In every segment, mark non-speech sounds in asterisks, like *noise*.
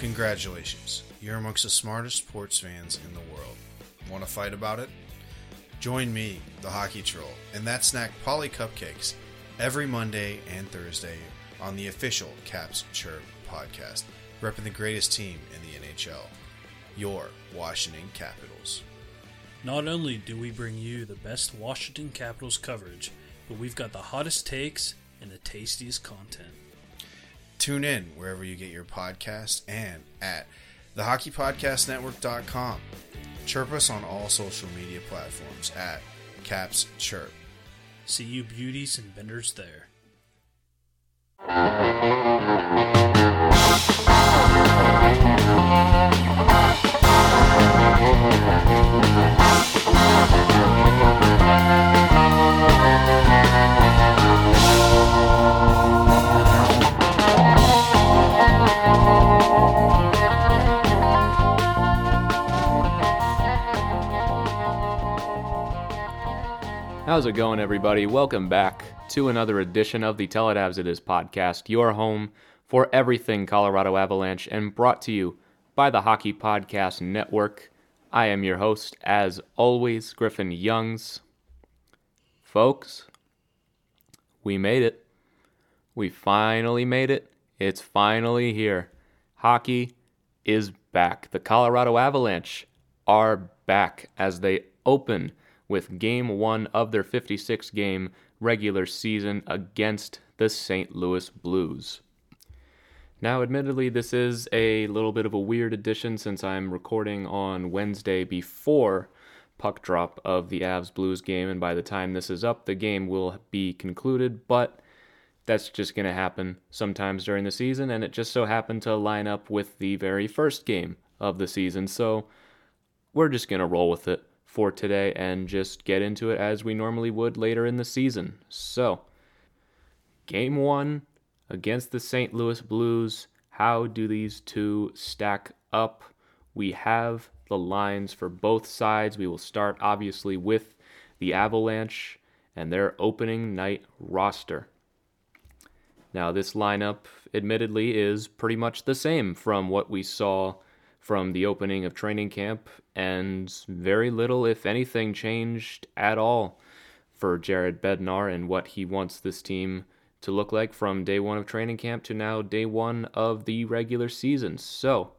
Congratulations. You're amongst the smartest sports fans in the world. Want to fight about it? Join me, the Hockey Troll, and that snack Polly Cupcakes every Monday and Thursday on the official Caps Chirp podcast, repping the greatest team in the NHL, your Washington Capitals. Not only do we bring you the best Washington Capitals coverage, but we've got the hottest takes and the tastiest content. Tune in wherever you get your podcast and at thehockeypodcastnetwork.com. Chirp us on all social media platforms at Caps Chirp. See you beauties and benders there. How's it going, everybody? Welcome back to another edition of the Tell It As It Is podcast, your home for everything Colorado Avalanche, and brought to you by the Hockey Podcast Network. I am your host, as always, Griffin Youngs. Folks, we made it. We finally made it. It's finally here. Hockey is back. The Colorado Avalanche are back as they open with game one of their 56 game regular season against the St. Louis Blues. Now, admittedly, this is a little bit of a weird edition since I'm recording on Wednesday before puck drop of the Avs Blues game, and by the time this is up, the game will be concluded, but that's just going to happen sometimes during the season, and it just so happened to line up with the very first game of the season, so we're just going to roll with it for today and just get into it as we normally would later in the season. So, game one against the St. Louis Blues. How do these two stack up? We have the lines for both sides. We will start obviously with the Avalanche and their opening night roster. Now, this lineup, admittedly, is pretty much the same from what we saw from the opening of training camp, and very little, if anything, changed at all for Jared Bednar and what he wants this team to look like from day one of training camp to now day one of the regular season. So,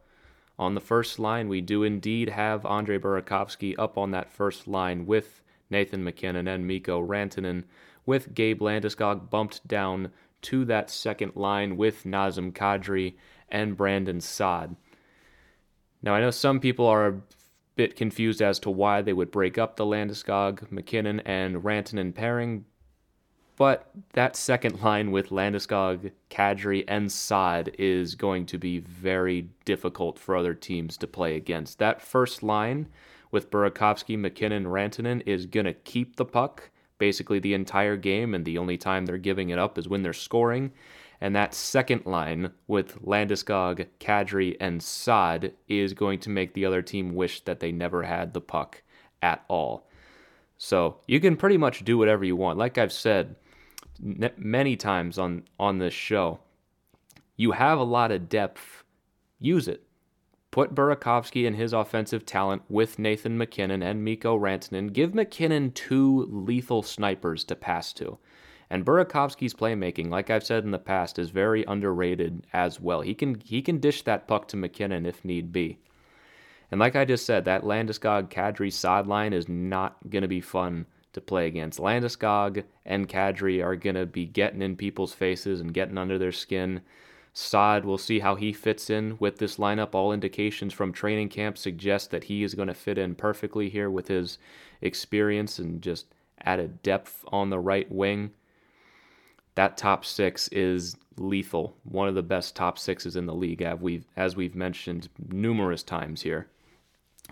on the first line, we do indeed have Andre Burakovsky up on that first line with Nathan MacKinnon and Mikko Rantanen, with Gabe Landeskog bumped down to that second line with Nazem Kadri and Brandon Saad. Now, I know some people are a bit confused as to why they would break up the Landeskog, MacKinnon, and Rantanen pairing, but that second line with Landeskog, Kadri, and Saad is going to be very difficult for other teams to play against. That first line with Burakovsky, MacKinnon, Rantanen is going to keep the puck basically the entire game, and the only time they're giving it up is when they're scoring. And that second line with Landeskog, Kadri, and Saad is going to make the other team wish that they never had the puck at all. So you can pretty much do whatever you want. Like I've said many times on, on this show, you have a lot of depth. Use it. Put Burakovsky and his offensive talent with Nathan MacKinnon and Mikko Rantanen. Give MacKinnon two lethal snipers to pass to. And Burakovsky's playmaking, like I've said in the past, is very underrated as well. He can he can dish that puck to MacKinnon if need be. And like I just said, that Landeskog Kadri Saad line is not going to be fun to play against. Landeskog and Kadri are going to be getting in people's faces and getting under their skin. Saad, we'll see how he fits in with this lineup. All indications from training camp suggest that he is going to fit in perfectly here with his experience and just added depth on the right wing that top six is lethal. One of the best top sixes in the league, as we've, as we've mentioned numerous times here.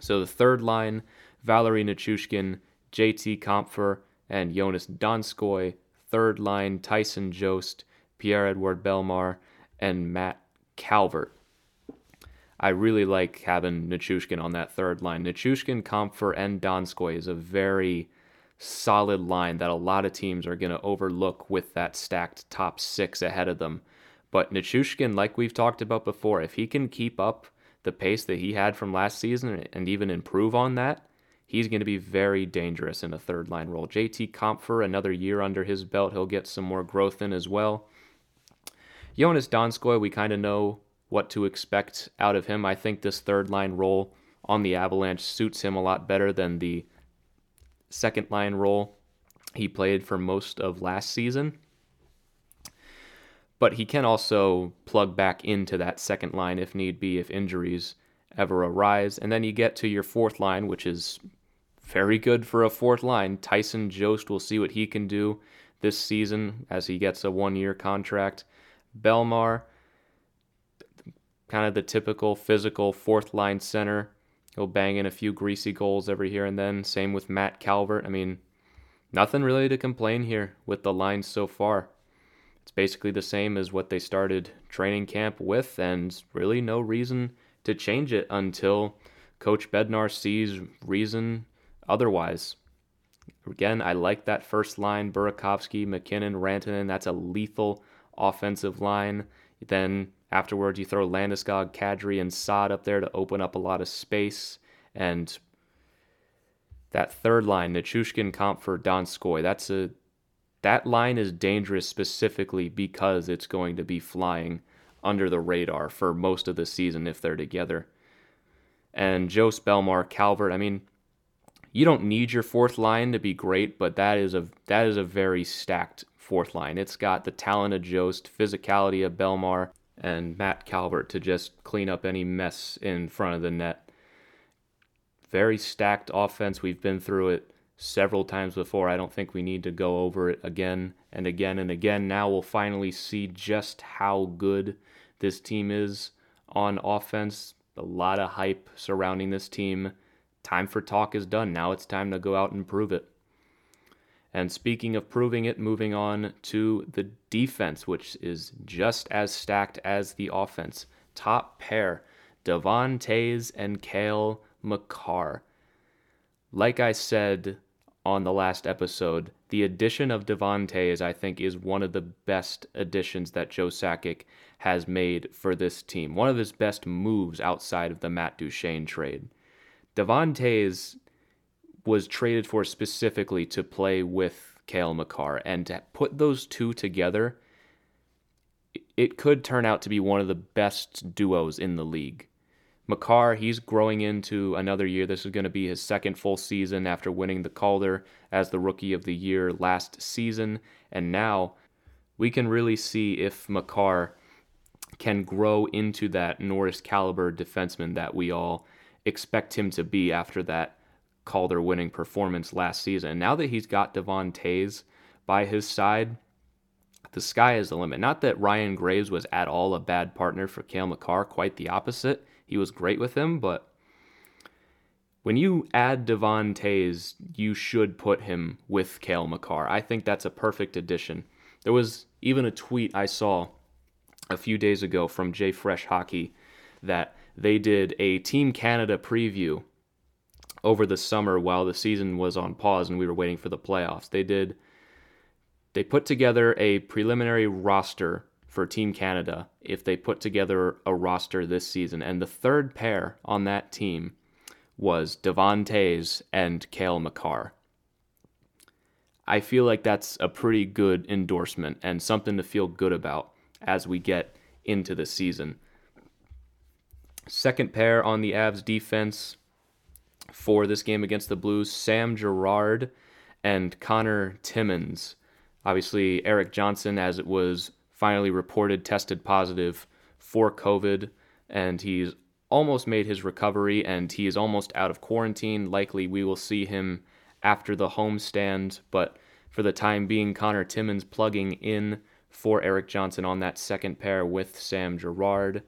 So the third line, Valeri Nichushkin, JT Compher, and Joonas Donskoi. Third line, Tyson Jost, Pierre-Edouard Bellemare, and Matt Calvert. I really like having Nichushkin on that third line. Nichushkin, Compher, and Donskoi is a very solid line that a lot of teams are going to overlook with that stacked top six ahead of them. But Nichushkin, like we've talked about before, if he can keep up the pace that he had from last season and even improve on that, he's going to be very dangerous in a third line role. JT Compher, another year under his belt, he'll get some more growth in as well. Joonas Donskoi, we kind of know what to expect out of him. I think this third line role on the Avalanche suits him a lot better than the second line role he played for most of last season. But he can also plug back into that second line if need be, if injuries ever arise. And then you get to your fourth line, which is very good for a fourth line. Tyson Jost will see what he can do this season as he gets a one year contract. Bellemare, kind of the typical physical fourth line center. He'll bang in a few greasy goals every here and then. Same with Matt Calvert. I mean, nothing really to complain here with the lines so far. It's basically the same as what they started training camp with, and really no reason to change it until Coach Bednar sees reason otherwise. Again, I like that first line Burakovsky, MacKinnon, Rantanen. That's a lethal offensive line. Then Afterwards, you throw Landeskog, Kadri, and Saad up there to open up a lot of space. And that third line, Nichushkin, Compher, Donskoi, that's a that line is dangerous specifically because it's going to be flying under the radar for most of the season if they're together. And Jost Bellemare, Calvert, I mean, you don't need your fourth line to be great, but that is a that is a very stacked fourth line. It's got the talent of Jost, physicality of Bellemare, and Matt Calvert to just clean up any mess in front of the net. Very stacked offense. We've been through it several times before. I don't think we need to go over it again and again and again. Now we'll finally see just how good this team is on offense. A lot of hype surrounding this team. Time for talk is done. Now it's time to go out and prove it. And speaking of proving it, moving on to the defense, which is just as stacked as the offense. Top pair, Devon Toews and Cale Makar. Like I said on the last episode, the addition of Devon Toews, I think, is one of the best additions that Joe Sakic has made for this team. One of his best moves outside of the Matt Duchene trade. Devon Toews was traded for specifically to play with Cale Makar. And to put those two together, it could turn out to be one of the best duos in the league. Makar, he's growing into another year. This is going to be his second full season after winning the Calder as the Rookie of the Year last season. And now we can really see if Makar can grow into that Norris caliber defenseman that we all expect him to be after that Calder winning performance last season. Now that he's got Devon Toews by his side, the sky is the limit. Not that Ryan Graves was at all a bad partner for Cale Makar, quite the opposite. He was great with him, but when you add Devon Toews, you should put him with Cale Makar. I think that's a perfect addition. There was even a tweet I saw a few days ago from JFresh Hockey that they did a Team Canada preview over the summer while the season was on pause and we were waiting for the playoffs. They did they put together a preliminary roster for Team Canada if they put together a roster this season and the third pair on that team was Devon Toews and Cale Makar. I feel like that's a pretty good endorsement and something to feel good about as we get into the season. Second pair on the Avs defense for this game against the Blues Sam Girard and Connor Timmins. Obviously, Erik Johnson, as it was finally reported, tested positive for COVID, and he's almost made his recovery and he is almost out of quarantine. Likely, we will see him after the homestand, but for the time being, Connor Timmins plugging in for Erik Johnson on that second pair with Sam Girard.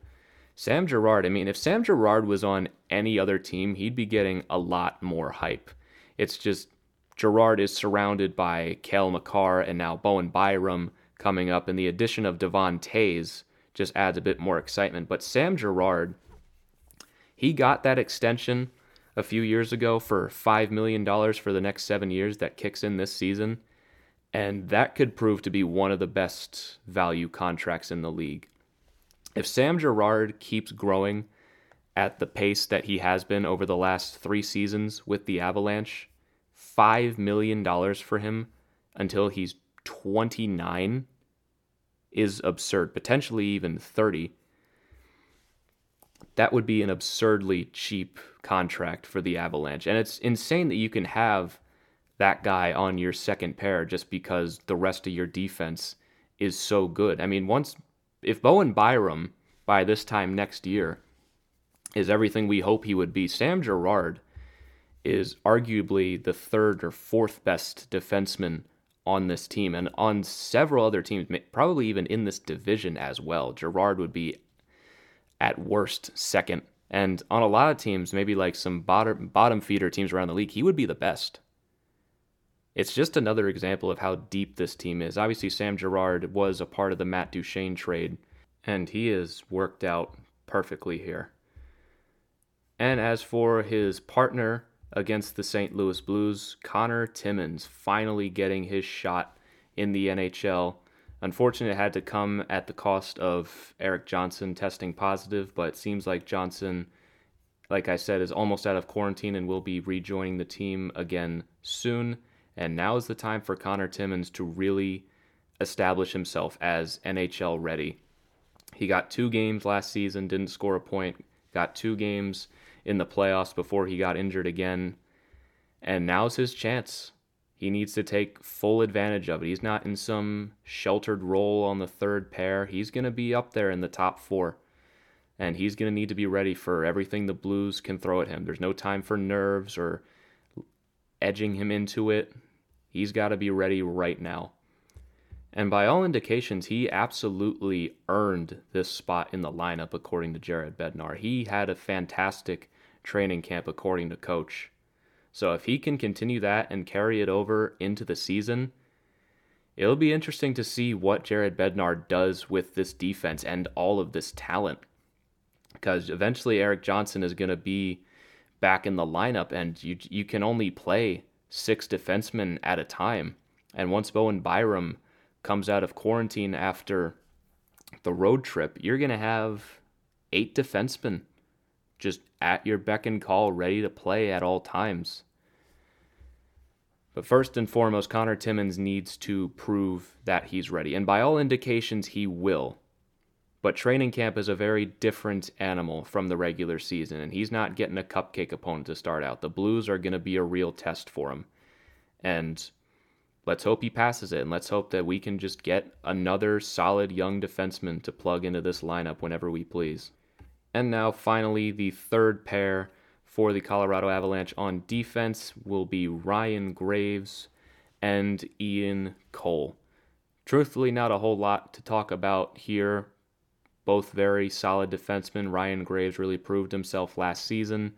Sam Girard, I mean, if Sam Girard was on any other team, he'd be getting a lot more hype. It's just Girard is surrounded by Cale Makar and now Bowen Byram coming up, and the addition of Devon Toews just adds a bit more excitement. But Sam Girard, he got that extension a few years ago for $5 million for the next seven years that kicks in this season. And that could prove to be one of the best value contracts in the league. If Sam Girard keeps growing at the pace that he has been over the last three seasons with the Avalanche, $5 million for him until he's 29 is absurd, potentially even 30. That would be an absurdly cheap contract for the Avalanche. And it's insane that you can have that guy on your second pair just because the rest of your defense is so good. I mean, once if Bowen Byram by this time next year is everything we hope he would be, Sam Girard is arguably the third or fourth best defenseman on this team and on several other teams, probably even in this division as well. Girard would be at worst second. And on a lot of teams, maybe like some bottom, bottom feeder teams around the league, he would be the best. It's just another example of how deep this team is. Obviously, Sam Girard was a part of the Matt Duchene trade, and he has worked out perfectly here. And as for his partner against the St. Louis Blues, Connor Timmins finally getting his shot in the NHL. Unfortunately, it had to come at the cost of Erik Johnson testing positive, but it seems like Johnson, like I said, is almost out of quarantine and will be rejoining the team again soon. And now is the time for Connor Timmins to really establish himself as NHL ready. He got two games last season, didn't score a point, got two games in the playoffs before he got injured again. And now's his chance. He needs to take full advantage of it. He's not in some sheltered role on the third pair. He's going to be up there in the top four. And he's going to need to be ready for everything the Blues can throw at him. There's no time for nerves or edging him into it. He's got to be ready right now. And by all indications, he absolutely earned this spot in the lineup, according to Jared Bednar. He had a fantastic training camp, according to coach. So if he can continue that and carry it over into the season, it'll be interesting to see what Jared Bednar does with this defense and all of this talent. Because eventually Erik Johnson is going to be back in the lineup, and you you can only play six defensemen at a time. And once Bowen Byram comes out of quarantine after the road trip, you're going to have eight defensemen just at your beck and call, ready to play at all times. But first and foremost, Connor Timmins needs to prove that he's ready. And by all indications, he will. But training camp is a very different animal from the regular season, and he's not getting a cupcake opponent to start out. The Blues are going to be a real test for him. And let's hope he passes it, and let's hope that we can just get another solid young defenseman to plug into this lineup whenever we please. And now, finally, the third pair for the Colorado Avalanche on defense will be Ryan Graves and Ian Cole. Truthfully, not a whole lot to talk about here. Both very solid defensemen. Ryan Graves really proved himself last season.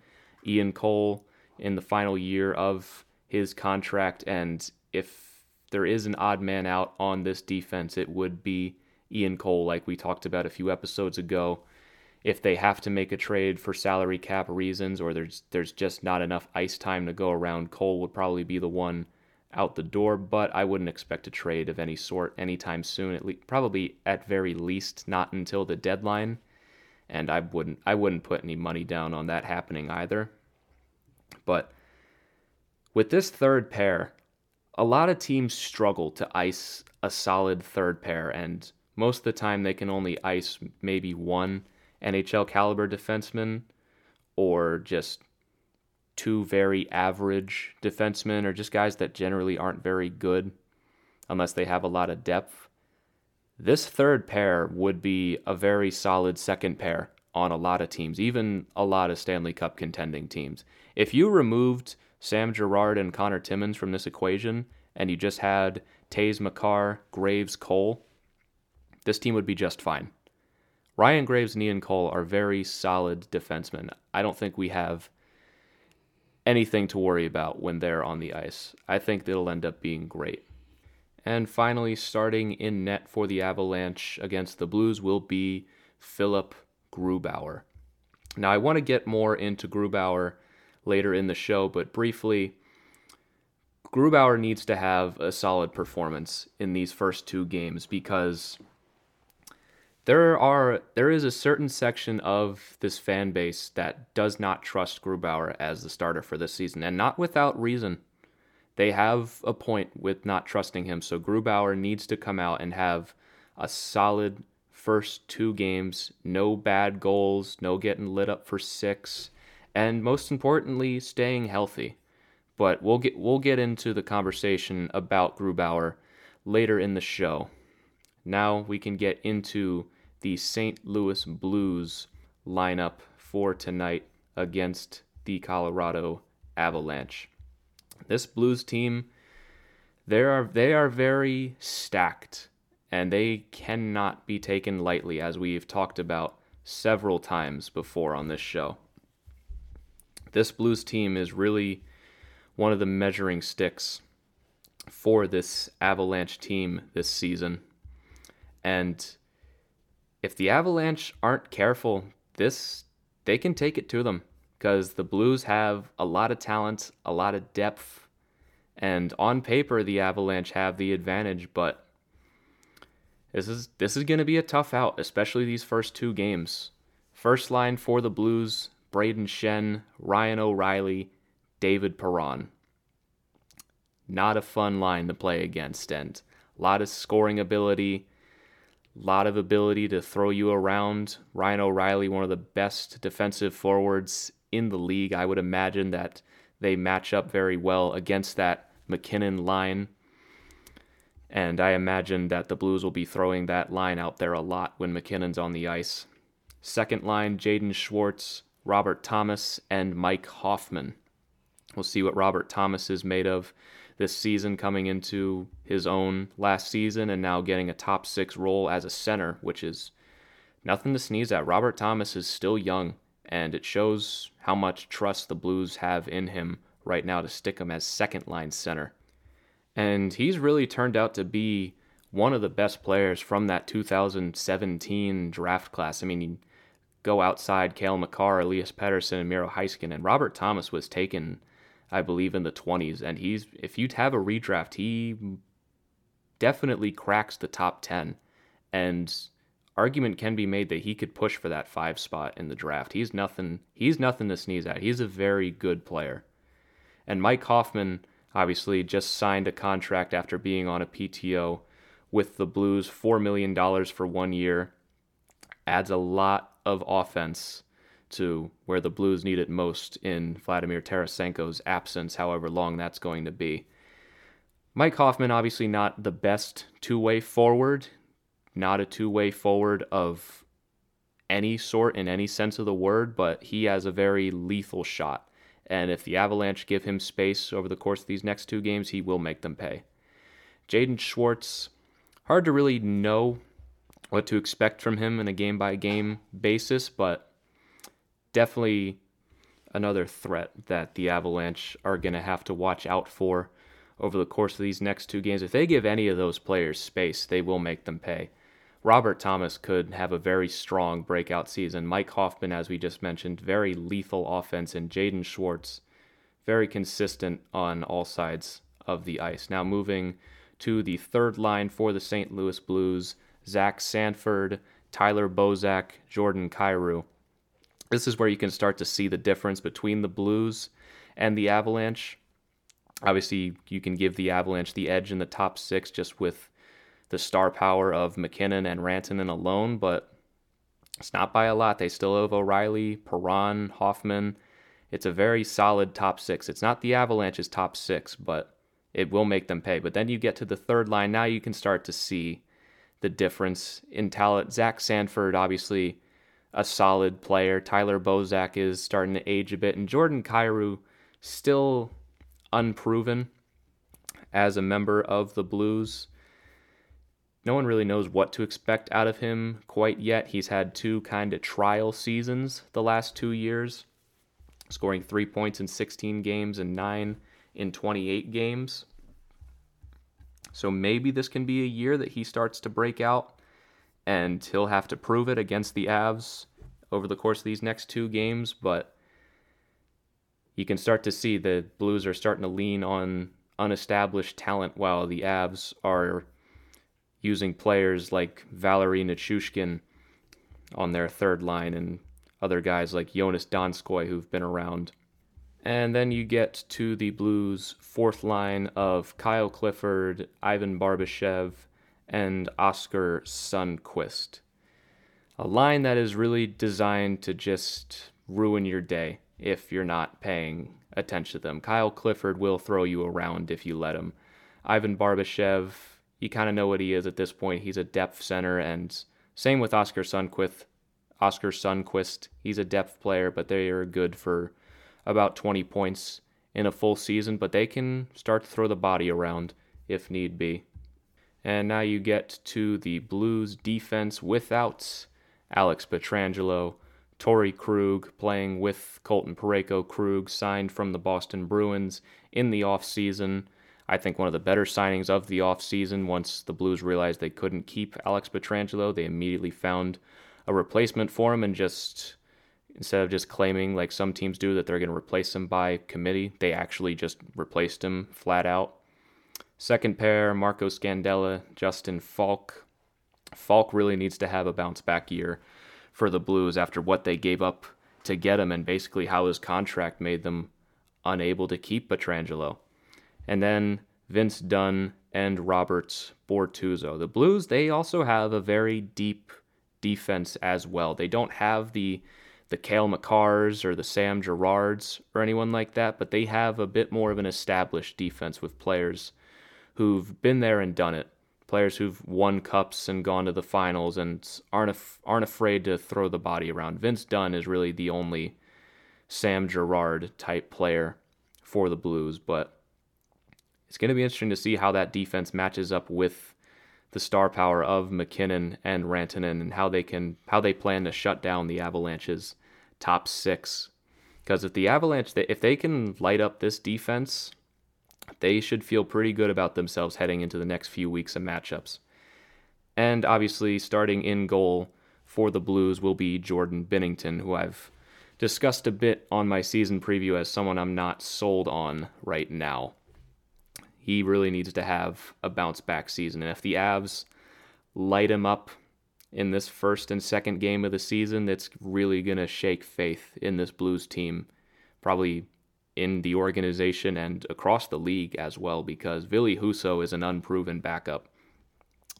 Ian Cole in the final year of his contract. And if there is an odd man out on this defense, it would be Ian Cole, like we talked about a few episodes ago if they have to make a trade for salary cap reasons or there's there's just not enough ice time to go around, Cole would probably be the one out the door, but I wouldn't expect a trade of any sort anytime soon. At least probably at very least not until the deadline. And I wouldn't I wouldn't put any money down on that happening either. But with this third pair, a lot of teams struggle to ice a solid third pair and most of the time they can only ice maybe one NHL caliber defensemen or just two very average defensemen or just guys that generally aren't very good unless they have a lot of depth. This third pair would be a very solid second pair on a lot of teams, even a lot of Stanley Cup contending teams. If you removed Sam Girard and Connor Timmins from this equation and you just had Toews Makar, Graves, Cole, this team would be just fine. Ryan Graves Ian Cole are very solid defensemen. I don't think we have anything to worry about when they're on the ice. I think it'll end up being great. And finally, starting in net for the Avalanche against the Blues will be Philipp Grubauer. Now, I want to get more into Grubauer later in the show, but briefly, Grubauer needs to have a solid performance in these first two games because there are there is a certain section of this fan base that does not trust Grubauer as the starter for this season, and not without reason. They have a point with not trusting him, so Grubauer needs to come out and have a solid first two games, no bad goals, no getting lit up for six, and most importantly, staying healthy. But we'll get we'll get into the conversation about Grubauer later in the show. Now we can get into the St. Louis Blues lineup for tonight against the Colorado Avalanche. This Blues team, they are they are very stacked and they cannot be taken lightly as we've talked about several times before on this show. This Blues team is really one of the measuring sticks for this Avalanche team this season. And if the Avalanche aren't careful, this they can take it to them because the Blues have a lot of talent, a lot of depth, and on paper the Avalanche have the advantage, but this is this is going to be a tough out, especially these first two games. First line for the Blues, Brayden Schenn, Ryan O'Reilly, David Perron. Not a fun line to play against and a lot of scoring ability lot of ability to throw you around. Ryan O'Reilly, one of the best defensive forwards in the league. I would imagine that they match up very well against that MacKinnon line. And I imagine that the Blues will be throwing that line out there a lot when MacKinnon's on the ice. Second line, Jaden Schwartz, Robert Thomas, and Mike Hoffman. We'll see what Robert Thomas is made of this season coming into his own last season and now getting a top six role as a center, which is nothing to sneeze at. Robert Thomas is still young, and it shows how much trust the Blues have in him right now to stick him as second line center. And he's really turned out to be one of the best players from that 2017 draft class. I mean, you go outside Cale Makar, Elias Pettersson, and Miro Heiskanen, and Robert Thomas was taken I believe, in the 20s. And he's, if you'd have a redraft, he definitely cracks the top 10. And argument can be made that he could push for that five spot in the draft. He's nothing, he's nothing to sneeze at. He's a very good player. And Mike Hoffman obviously just signed a contract after being on a PTO with the Blues, $4 million for one year. Adds a lot of offense to where the Blues need it most in Vladimir Tarasenko's absence, however long that's going to be. Mike Hoffman, obviously not the best two way forward, not a two way forward of any sort in any sense of the word, but he has a very lethal shot. And if the Avalanche give him space over the course of these next two games, he will make them pay. Jaden Schwartz, hard to really know what to expect from him in a game by game basis, but definitely another threat that the Avalanche are going to have to watch out for over the course of these next two games. If they give any of those players space, they will make them pay. Robert Thomas could have a very strong breakout season. Mike Hoffman, as we just mentioned, very lethal offense, and Jaden Schwartz, very consistent on all sides of the ice. Now moving to the third line for the St. Louis Blues, Zach Sanford, Tyler Bozak, Jordan Kyrou. This is where you can start to see the difference between the Blues and the Avalanche. Obviously, you can give the Avalanche the edge in the top six just with the star power of MacKinnon and Rantanen alone, but it's not by a lot. They still have O'Reilly, Perron, Hoffman. It's a very solid top six. It's not the Avalanche's top six, but it will make them pay. But then you get to the third line. Now you can start to see the difference in talent. Zach Sanford, obviously, a solid player. Tyler Bozak is starting to age a bit, and Jordan Kyrou still unproven as a member of the Blues. no one really knows what to expect out of him quite yet. He's had two kind of trial seasons the last two years, scoring three points in 16 games and nine in 28 games. So maybe this can be a year that he starts to break out and he'll have to prove it against the Avs over the course of these next two games. But you can start to see the Blues are starting to lean on unestablished talent while the Avs are using players like Valeri Nichushkin on their third line and other guys like Joonas Donskoi who've been around. And then you get to the Blues' fourth line of Kyle Clifford, Ivan Barbashev, and Oskar Sundqvist. A line that is really designed to just ruin your day if you're not paying attention to them. Kyle Clifford will throw you around if you let him. Ivan Barbashev, you kind of know what he is at this point. He's a depth center, and same with Oskar Sundqvist. Oskar Sundqvist, he's a depth player, but they are good for about 20 points in a full season, but they can start to throw the body around if need be. And now you get to the Blues defense without Alex Pietrangelo, Torey Krug playing with Colton Parayko. Krug signed from the Boston Bruins in the offseason. I think one of the better signings of the offseason once the Blues realized they couldn't keep Alex Pietrangelo. They immediately found a replacement for him and just instead of just claiming like some teams do that they're going to replace him by committee, they actually just replaced him flat out. Second pair, Marco Scandella, Justin Faulk. Faulk really needs to have a bounce back year for the Blues after what they gave up to get him and basically how his contract made them unable to keep Pietrangelo. And then Vince Dunn and Roberts Bortuzzo. The Blues, they also have a very deep defense as well. They don't have the the Cale Makars or the Sam Girards or anyone like that, but they have a bit more of an established defense with players who've been there and done it. Players who've won cups and gone to the finals and aren't af- aren't afraid to throw the body around. Vince Dunn is really the only Sam Girard type player for the Blues, but it's going to be interesting to see how that defense matches up with the star power of MacKinnon and Rantanen and how they can how they plan to shut down the Avalanche's top six. Because if the Avalanche, if they can light up this defense, they should feel pretty good about themselves heading into the next few weeks of matchups. And obviously, starting in goal for the Blues will be Jordan Binnington, who I've discussed a bit on my season preview as someone I'm not sold on right now. He really needs to have a bounce back season. And if the Avs light him up in this first and second game of the season, that's really going to shake faith in this Blues team. Probably in the organization and across the league as well because Ville Husso is an unproven backup.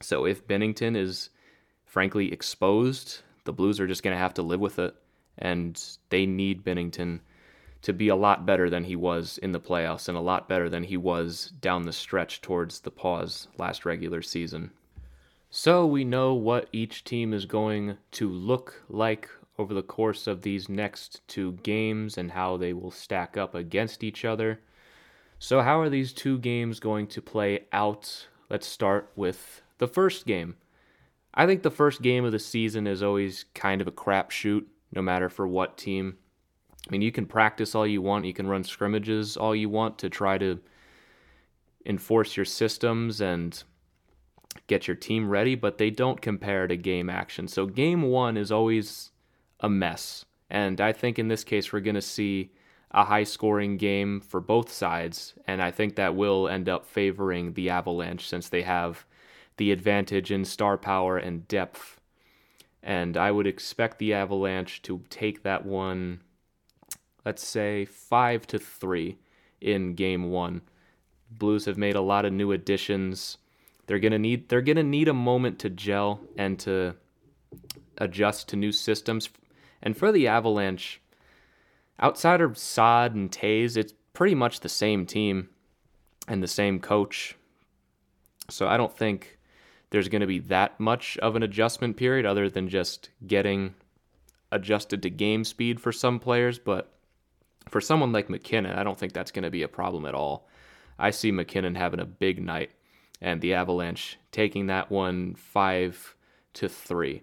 So if Binnington is frankly exposed, the Blues are just going to have to live with it and they need Binnington to be a lot better than he was in the playoffs and a lot better than he was down the stretch towards the pause last regular season. So we know what each team is going to look like over the course of these next two games and how they will stack up against each other. So, how are these two games going to play out? Let's start with the first game. I think the first game of the season is always kind of a crapshoot, no matter for what team. I mean, you can practice all you want, you can run scrimmages all you want to try to enforce your systems and get your team ready, but they don't compare to game action. So, game one is always a mess. And I think in this case, we're going to see a high scoring game for both sides. And I think that will end up favoring the Avalanche since they have the advantage in star power and depth. And I would expect the Avalanche to take that one, let's say, five to three in game one. Blues have made a lot of new additions. They're gonna need they're gonna need a moment to gel and to adjust to new systems and for the Avalanche, outside of Saad and Toews, it's pretty much the same team and the same coach. So I don't think there's going to be that much of an adjustment period other than just getting adjusted to game speed for some players. But for someone like MacKinnon, I don't think that's going to be a problem at all. I see MacKinnon having a big night and the Avalanche taking that one 5 to 3.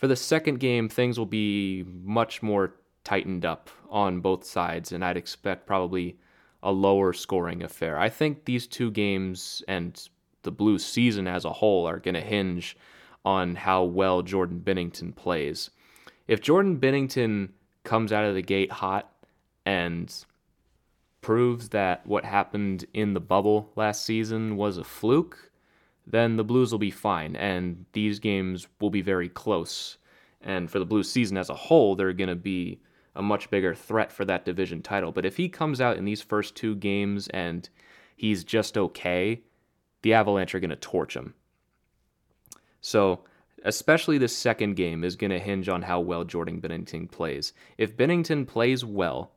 For the second game, things will be much more tightened up on both sides, and I'd expect probably a lower scoring affair. I think these two games and the Blues season as a whole are going to hinge on how well Jordan Binnington plays. If Jordan Binnington comes out of the gate hot and proves that what happened in the bubble last season was a fluke, then the Blues will be fine, and these games will be very close. And for the Blues season as a whole, they're going to be a much bigger threat for that division title. But if he comes out in these first two games and he's just okay, the Avalanche are going to torch him. So, especially the second game is going to hinge on how well Jordan Binnington plays. If Binnington plays well,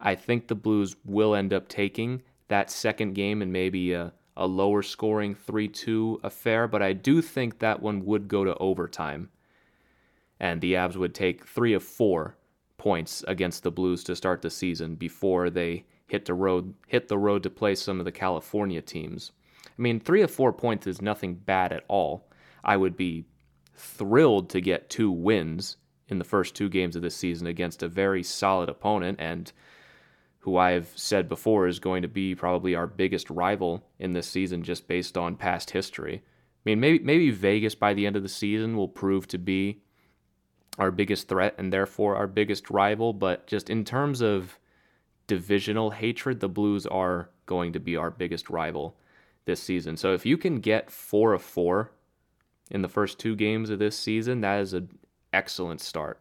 I think the Blues will end up taking that second game and maybe a a lower scoring 3 2 affair, but I do think that one would go to overtime. And the Avs would take three of four points against the Blues to start the season before they hit the road hit the road to play some of the California teams. I mean, three of four points is nothing bad at all. I would be thrilled to get two wins in the first two games of this season against a very solid opponent and who I've said before is going to be probably our biggest rival in this season just based on past history. I mean, maybe maybe Vegas by the end of the season will prove to be our biggest threat and therefore our biggest rival, but just in terms of divisional hatred, the Blues are going to be our biggest rival this season. So if you can get 4 of 4 in the first two games of this season, that is an excellent start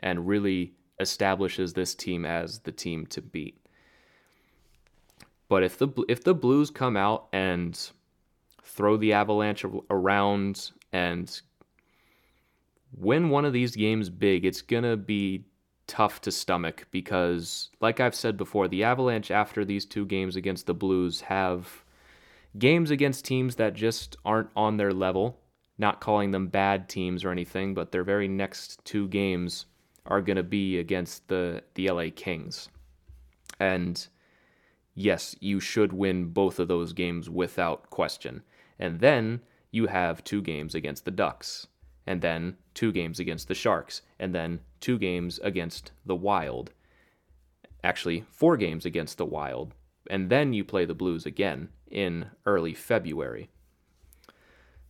and really establishes this team as the team to beat. But if the if the Blues come out and throw the Avalanche around and win one of these games big, it's going to be tough to stomach because like I've said before, the Avalanche after these two games against the Blues have games against teams that just aren't on their level. Not calling them bad teams or anything, but their very next two games are going to be against the the LA Kings. And yes, you should win both of those games without question. And then you have two games against the Ducks, and then two games against the Sharks, and then two games against the Wild. Actually, four games against the Wild. And then you play the Blues again in early February.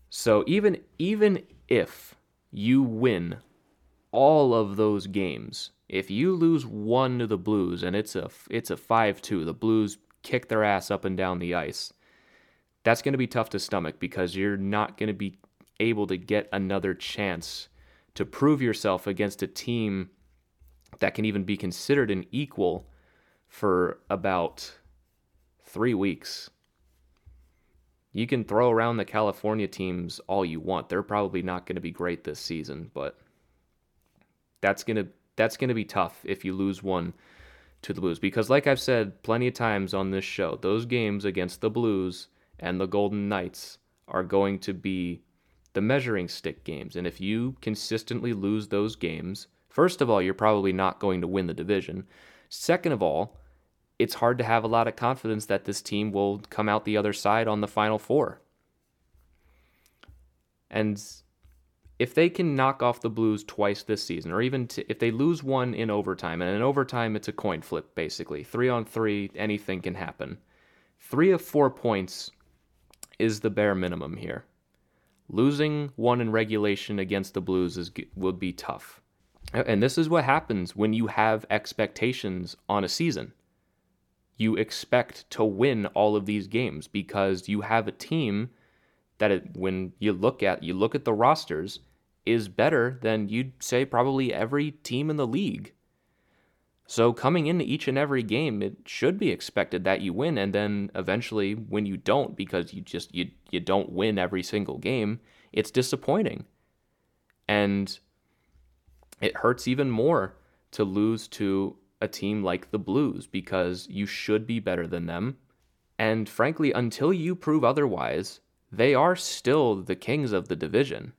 So even even if you win all of those games. If you lose one to the Blues and it's a it's a 5-2, the Blues kick their ass up and down the ice. That's going to be tough to stomach because you're not going to be able to get another chance to prove yourself against a team that can even be considered an equal for about 3 weeks. You can throw around the California teams all you want. They're probably not going to be great this season, but that's gonna that's gonna be tough if you lose one to the Blues because, like I've said plenty of times on this show, those games against the Blues and the Golden Knights are going to be the measuring stick games, and if you consistently lose those games, first of all, you're probably not going to win the division. Second of all, it's hard to have a lot of confidence that this team will come out the other side on the final four. And if they can knock off the Blues twice this season, or even if they lose one in overtime, and in overtime it's a coin flip basically, three on three, anything can happen. Three of four points is the bare minimum here. Losing one in regulation against the Blues is would be tough. And this is what happens when you have expectations on a season. You expect to win all of these games because you have a team that it, when you look at you look at the rosters, is better than you'd say probably every team in the league. So coming into each and every game, it should be expected that you win, and then eventually when you don't, because you just you you don't win every single game, it's disappointing. And it hurts even more to lose to a team like the Blues because you should be better than them. And frankly, until you prove otherwise, they are still the kings of the division.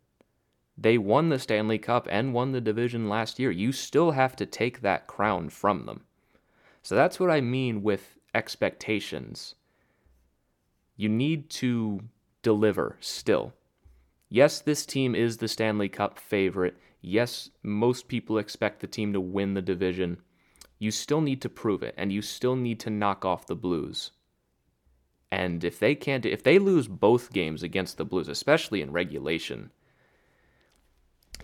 They won the Stanley Cup and won the division last year. You still have to take that crown from them. So that's what I mean with expectations. You need to deliver still. Yes, this team is the Stanley Cup favorite. Yes, most people expect the team to win the division. You still need to prove it, and you still need to knock off the Blues. And if they can't, if they lose both games against the Blues, especially in regulation,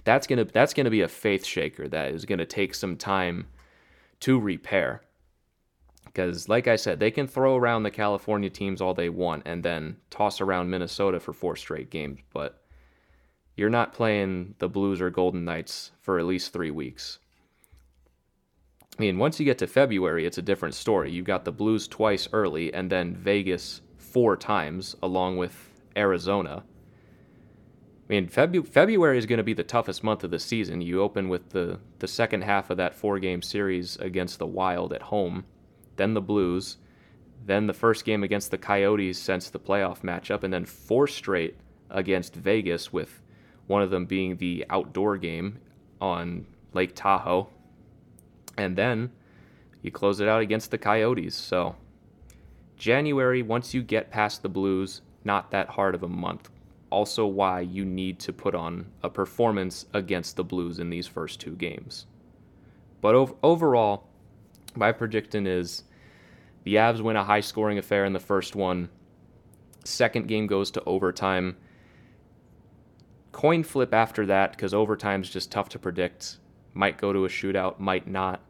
that's gonna that's gonna be a faith shaker that is gonna take some time to repair. Because, like I said, they can throw around the California teams all they want and then toss around Minnesota for four straight games, but you're not playing the Blues or Golden Knights for at least three weeks. I mean, once you get to February, it's a different story. You've got the Blues twice early and then Vegas four times, along with Arizona. I mean, Febu- February is going to be the toughest month of the season. You open with the, the second half of that four game series against the Wild at home then the Blues, then the first game against the Coyotes since the playoff matchup, and then four straight against Vegas, with one of them being the outdoor game on Lake Tahoe. And then you close it out against the Coyotes. So, January, once you get past the Blues, not that hard of a month. Also, why you need to put on a performance against the Blues in these first two games. But ov- overall, my prediction is the Avs win a high scoring affair in the first one. Second game goes to overtime. Coin flip after that because overtime's just tough to predict. Might go to a shootout, might not.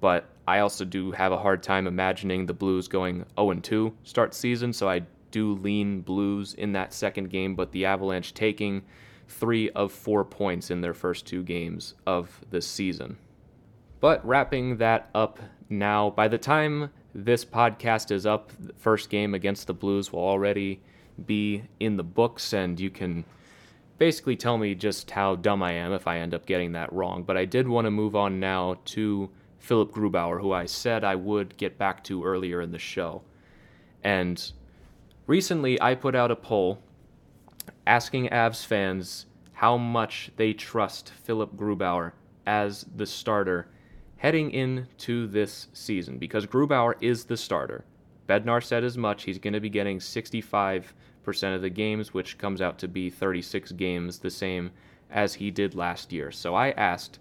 But I also do have a hard time imagining the Blues going 0 2 start season, so I do lean Blues in that second game, but the Avalanche taking three of four points in their first two games of the season. But wrapping that up now, by the time this podcast is up. The first game against the Blues will already be in the books, and you can basically tell me just how dumb I am if I end up getting that wrong. But I did want to move on now to Philipp Grubauer, who I said I would get back to earlier in the show. And recently I put out a poll asking Avs fans how much they trust Philipp Grubauer as the starter heading into this season because Grubauer is the starter. Bednar said as much. He's going to be getting 65% of the games, which comes out to be 36 games, the same as he did last year. So I asked,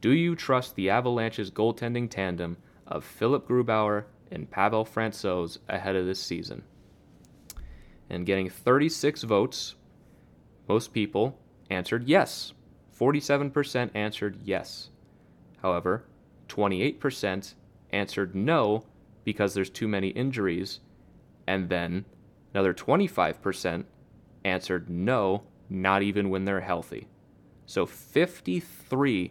do you trust the Avalanche's goaltending tandem of Philipp Grubauer and Pavel Francouz ahead of this season? And getting 36 votes, most people answered yes. 47% answered yes. However, 28% answered no because there's too many injuries, and then another 25% answered no, not even when they're healthy. So 53%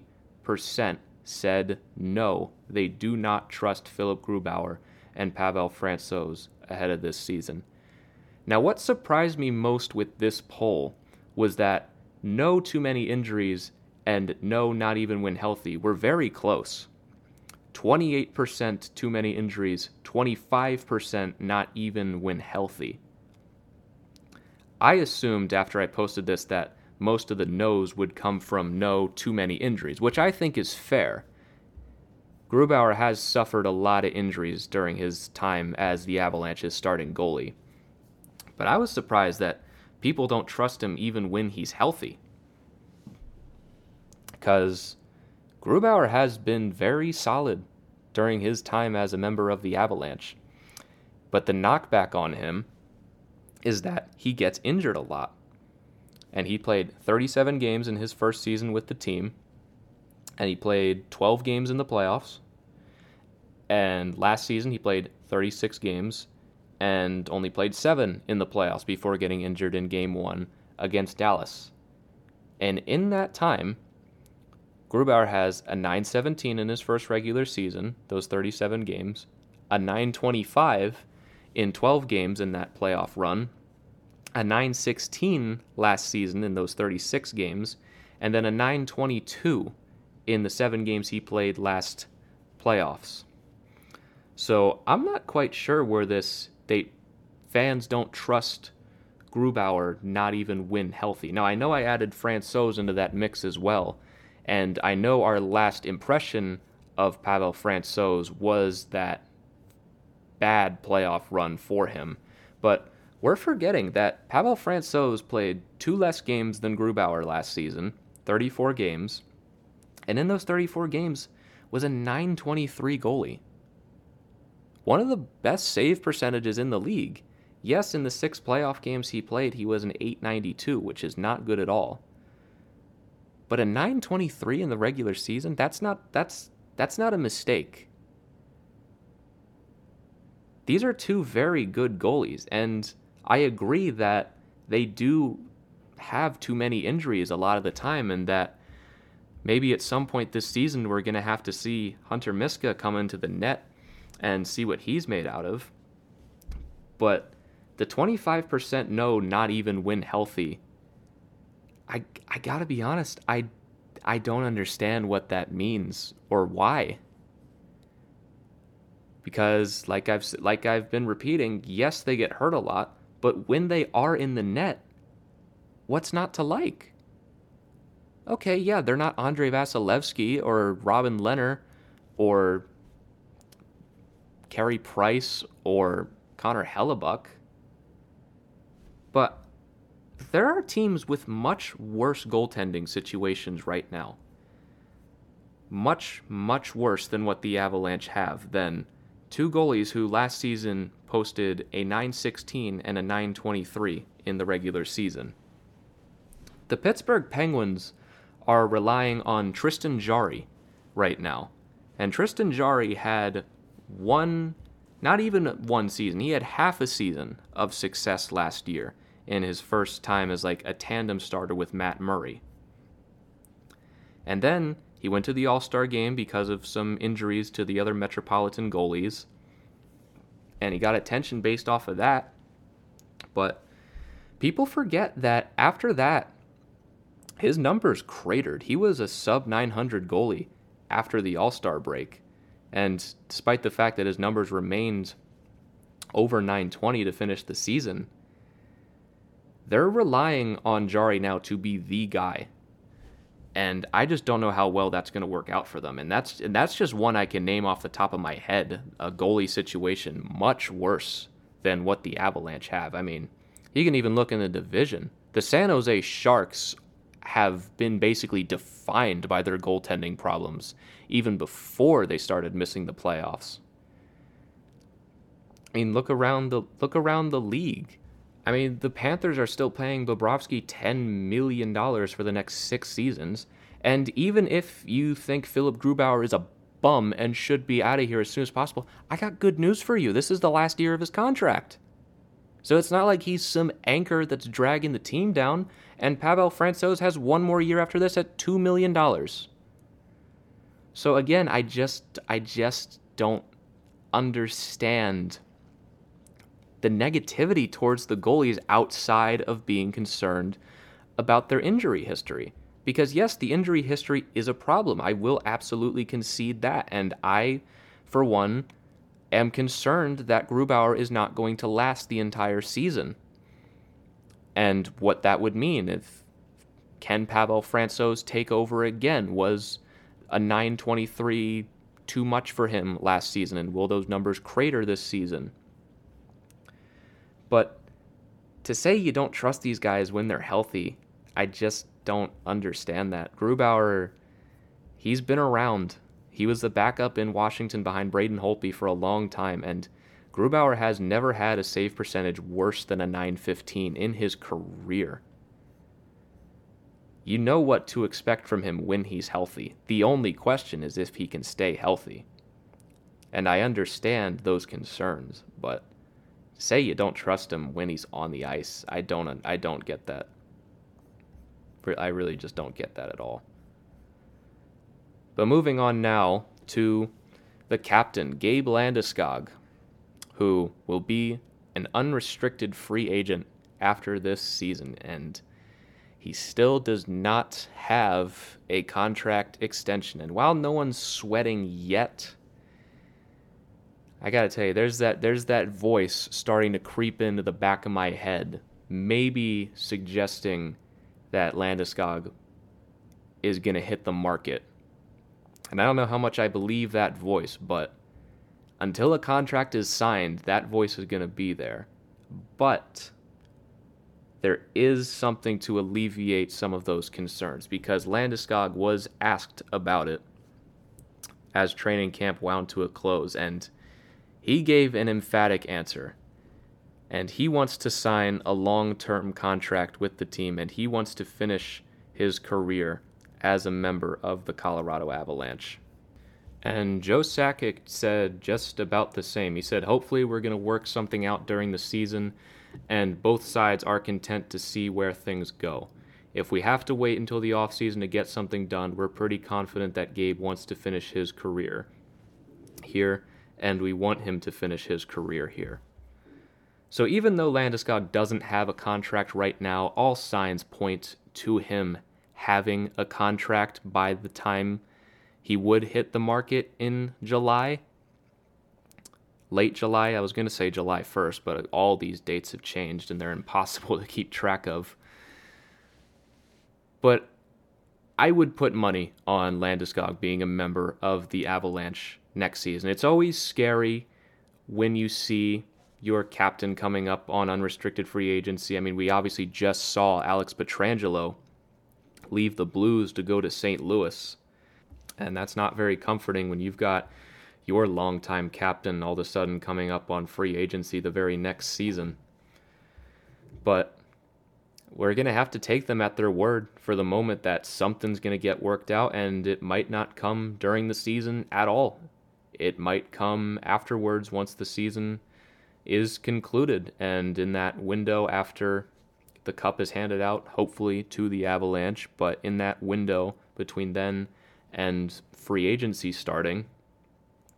said no, they do not trust Philipp Grubauer and Pavel Francouz ahead of this season. Now, what surprised me most with this poll was that no too many injuries and no not even when healthy were very close. 28% too many injuries, 25% not even when healthy. I assumed after I posted this that most of the no's would come from no too many injuries, which I think is fair. Grubauer has suffered a lot of injuries during his time as the Avalanche's starting goalie. But I was surprised that people don't trust him even when he's healthy. Because Grubauer has been very solid during his time as a member of the Avalanche. But the knockback on him is that he gets injured a lot. And he played 37 games in his first season with the team, and he played 12 games in the playoffs. And last season, he played 36 games and only played seven in the playoffs before getting injured in game one against Dallas. And in that time, Grubauer has a 917 in his first regular season, those 37 games, a 925 in 12 games in that playoff run, a 916 last season in those 36 games, and then a 922 in the seven games he played last playoffs. So I'm not quite sure where this they fans don't trust Grubauer not even when healthy. Now I know I added Francouz into that mix as well, and I know our last impression of Pavel Francouz was that bad playoff run for him. But we're forgetting that Pavel Francouz played two less games than Grubauer last season, 34 games, and in those 34 games was a 923 goalie. One of the best save percentages in the league. Yes, in the six playoff games he played, he was an 892, which is not good at all. But a 923 in the regular season, that's not that's that's not a mistake. These are two very good goalies, and I agree that they do have too many injuries a lot of the time, and that maybe at some point this season we're going to have to see Hunter Miska come into the net and see what he's made out of. But the 25% no, not even when healthy, I, I gotta be honest, I, I don't understand what that means or why. Because like I've like I've been repeating, yes, they get hurt a lot, but when they are in the net, what's not to like? Okay, yeah, they're not Andrei Vasilevskiy or Robin Lehner or Carey Price or Connor Hellebuyck. But there are teams with much worse goaltending situations right now. Much, much worse than what the Avalanche have than two goalies who last season posted a 916 and a 923 in the regular season. The Pittsburgh Penguins are relying on Tristan Jarry right now. And Tristan Jarry had one, not even one season, he had half a season of success last year in his first time as like a tandem starter with Matt Murray. And then he went to the All Star game because of some injuries to the other Metropolitan goalies. And he got attention based off of that. But people forget that after that, his numbers cratered. He was a sub 900 goalie after the All Star break. And despite the fact that his numbers remained over 920 to finish the season, they're relying on Jarry now to be the guy and I just don't know how well that's going to work out for them. And that's and that's just one I can name off the top of my head. A goalie situation much worse than what the Avalanche have. I mean, you can even look in the division. The San Jose Sharks have been basically defined by their goaltending problems even before they started missing the playoffs. I mean, look around the look around the league. I mean, the Panthers are still paying Bobrovsky $10 million for the next six seasons. And even if you think Philipp Grubauer is a bum and should be out of here as soon as possible, I got good news for you. This is the last year of his contract. So it's not like he's some anchor that's dragging the team down. And Pavel Francouz has one more year after this at $2 million. So again, I just I just don't understand the negativity towards the goalies outside of being concerned about their injury history. Because, yes, the injury history is a problem. I will absolutely concede that. And I, for one, am concerned that Grubauer is not going to last the entire season. And what that would mean if can Pavel Francouz take over again? Was a 923 too much for him last season? And will those numbers crater this season? But to say you don't trust these guys when they're healthy, I just don't understand that. Grubauer, he's been around. He was the backup in Washington behind Braden Holtby for a long time, and Grubauer has never had a save percentage worse than a 915 in his career. You know what to expect from him when he's healthy. The only question is if he can stay healthy. And I understand those concerns, but say you don't trust him when he's on the ice. I don't I don't get that. I really just don't get that at all. But moving on now to the captain, Gabe Landeskog, who will be an unrestricted free agent after this season and he still does not have a contract extension. And while no one's sweating yet, I gotta tell you, there's that there's that voice starting to creep into the back of my head, maybe suggesting that Landeskog is gonna hit the market. And I don't know how much I believe that voice, but until a contract is signed, that voice is gonna be there. But there is something to alleviate some of those concerns because Landeskog was asked about it as training camp wound to a close, and he gave an emphatic answer. And he wants to sign a long term contract with the team, and he wants to finish his career as a member of the Colorado Avalanche. And Joe Sakic said just about the same. He said, hopefully, we're going to work something out during the season, and both sides are content to see where things go. If we have to wait until the offseason to get something done, we're pretty confident that Gabe wants to finish his career here, and we want him to finish his career here. So even though Landeskog doesn't have a contract right now, all signs point to him having a contract by the time he would hit the market in July. Late July, I was going to say July 1st, but all these dates have changed and they're *laughs* impossible to keep track of. But I would put money on Landeskog being a member of the Avalanche next season. It's always scary when you see your captain coming up on unrestricted free agency. I mean, we obviously just saw Alex Pietrangelo leave the Blues to go to St. Louis. And that's not very comforting when you've got your longtime captain all of a sudden coming up on free agency the very next season. But we're going to have to take them at their word for the moment that something's going to get worked out, and it might not come during the season at all. It might come afterwards once the season is concluded, and in that window after the cup is handed out, hopefully to the Avalanche, but in that window between then and free agency starting,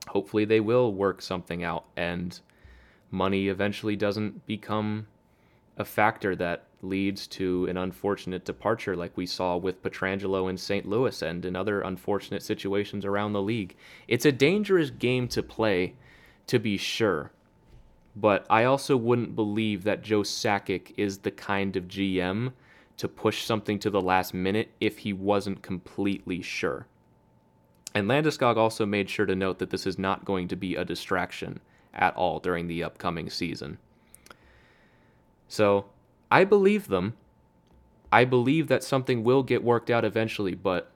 hopefully they will work something out and money eventually doesn't become a factor that leads to an unfortunate departure like we saw with Pietrangelo in St. Louis and in other unfortunate situations around the league. It's a dangerous game to play, to be sure. But I also wouldn't believe that Joe Sakic is the kind of GM to push something to the last minute if he wasn't completely sure. And Landeskog also made sure to note that this is not going to be a distraction at all during the upcoming season. So I believe them. I believe that something will get worked out eventually, but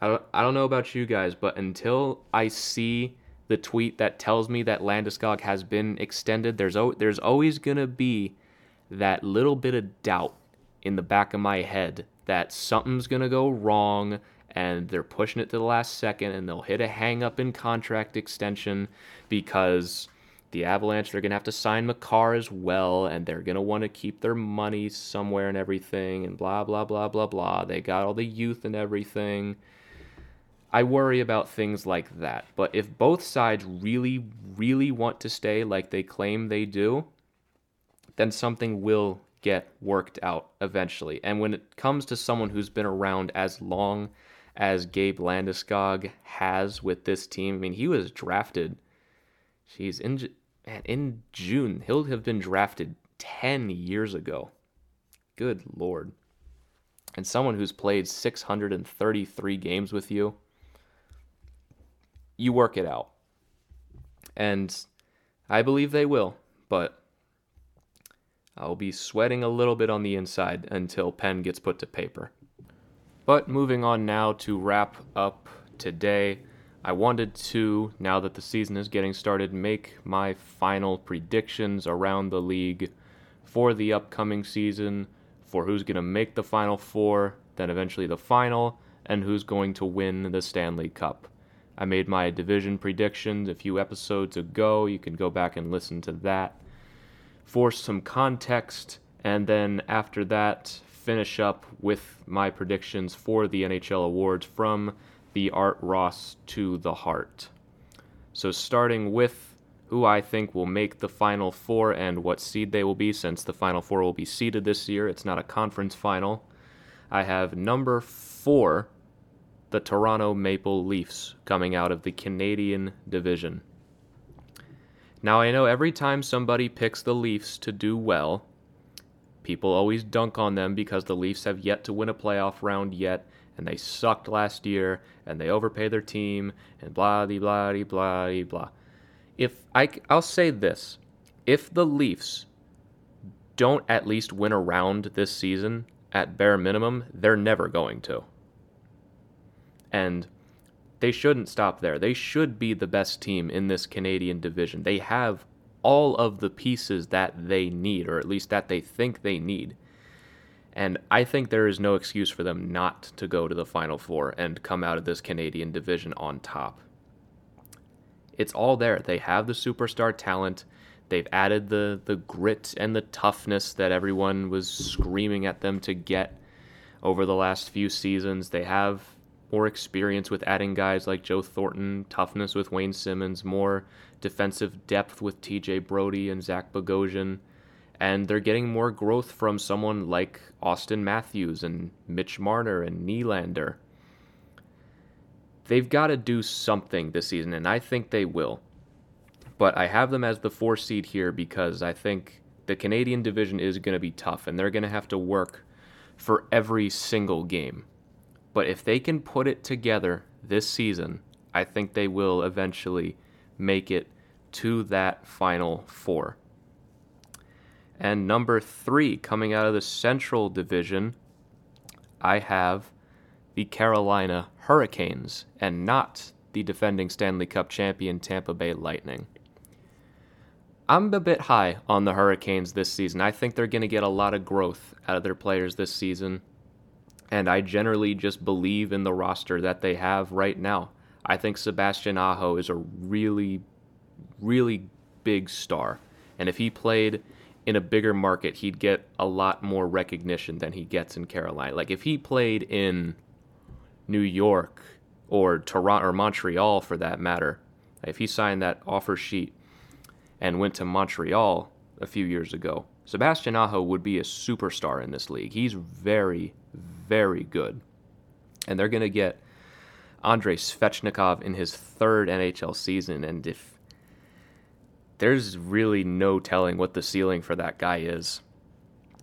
I don't, I don't know about you guys, but until I see the tweet that tells me that Landeskog has been extended, there's there's always gonna be that little bit of doubt in the back of my head that something's gonna go wrong and they're pushing it to the last second and they'll hit a hang up in contract extension because the Avalanche, they're to have to sign Makar as well, and they're to want to keep their money somewhere and everything, and blah, blah, blah, blah, blah. They got all the youth and everything. I worry about things like that. But if both sides really, really want to stay like they claim they do, then something will get worked out eventually. And when it comes to someone who's been around as long as Gabe Landeskog has with this team, I mean, he was drafted. She's in man, in June, he'll have been drafted 10 years ago. Good lord. And someone who's played 633 games with you, you work it out. And I believe they will, but I'll be sweating a little bit on the inside until pen gets put to paper. But moving on now to wrap up today. I wanted to, now that the season is getting started, make my final predictions around the league for the upcoming season, for who's going to make the Final Four, then eventually the final, and who's going to win the Stanley Cup. I made my division predictions a few episodes ago. You can go back and listen to that for some context, and then after that, finish up with my predictions for the NHL awards from the Art Ross to the Hart. So, starting with who I think will make the Final Four and what seed they will be, since the Final Four will be seeded this year. It's not a conference final. I have number four, the Toronto Maple Leafs, coming out of the Canadian division. Now, I know every time somebody picks the Leafs to do well, people always dunk on them because the Leafs have yet to win a playoff round yet, and they sucked last year and they overpay their team and blah blah blah blah blah. If I I'll say this, if the Leafs don't at least win a round this season, at bare minimum, they're never going to. And they shouldn't stop there. They should be the best team in this Canadian division. They have all of the pieces that they need, or at least that they think they need. And I think there is no excuse for them not to go to the Final Four and come out of this Canadian division on top. It's all there. They have the superstar talent. They've added the, the grit and the toughness that everyone was screaming at them to get over the last few seasons. They have more experience with adding guys like Joe Thornton, toughness with Wayne Simmonds, more defensive depth with TJ Brodie and Zach Bogosian. And they're getting more growth from someone like Auston Matthews and Mitch Marner and Nylander. They've got to do something this season, and I think they will. But I have them as the four seed here because I think the Canadian division is going to be tough, and they're going to have to work for every single game. But if they can put it together this season, I think they will eventually make it to that final four. And number three, coming out of the Central Division, I have the Carolina Hurricanes and not the defending Stanley Cup champion Tampa Bay Lightning. I'm a bit high on the Hurricanes this season. I think they're going to get a lot of growth out of their players this season. And I generally just believe in the roster that they have right now. I think Sebastian Aho is a really, really big star. And if he played in a bigger market, he'd get a lot more recognition than he gets in Carolina. Like if he played in New York or Toronto or Montreal for that matter, if he signed that offer sheet and went to Montreal a few years ago, Sebastian Aho would be a superstar in this league. He's very, very good. And they're going to get Andrei Svechnikov in his third NHL season. And if there's really no telling what the ceiling for that guy is,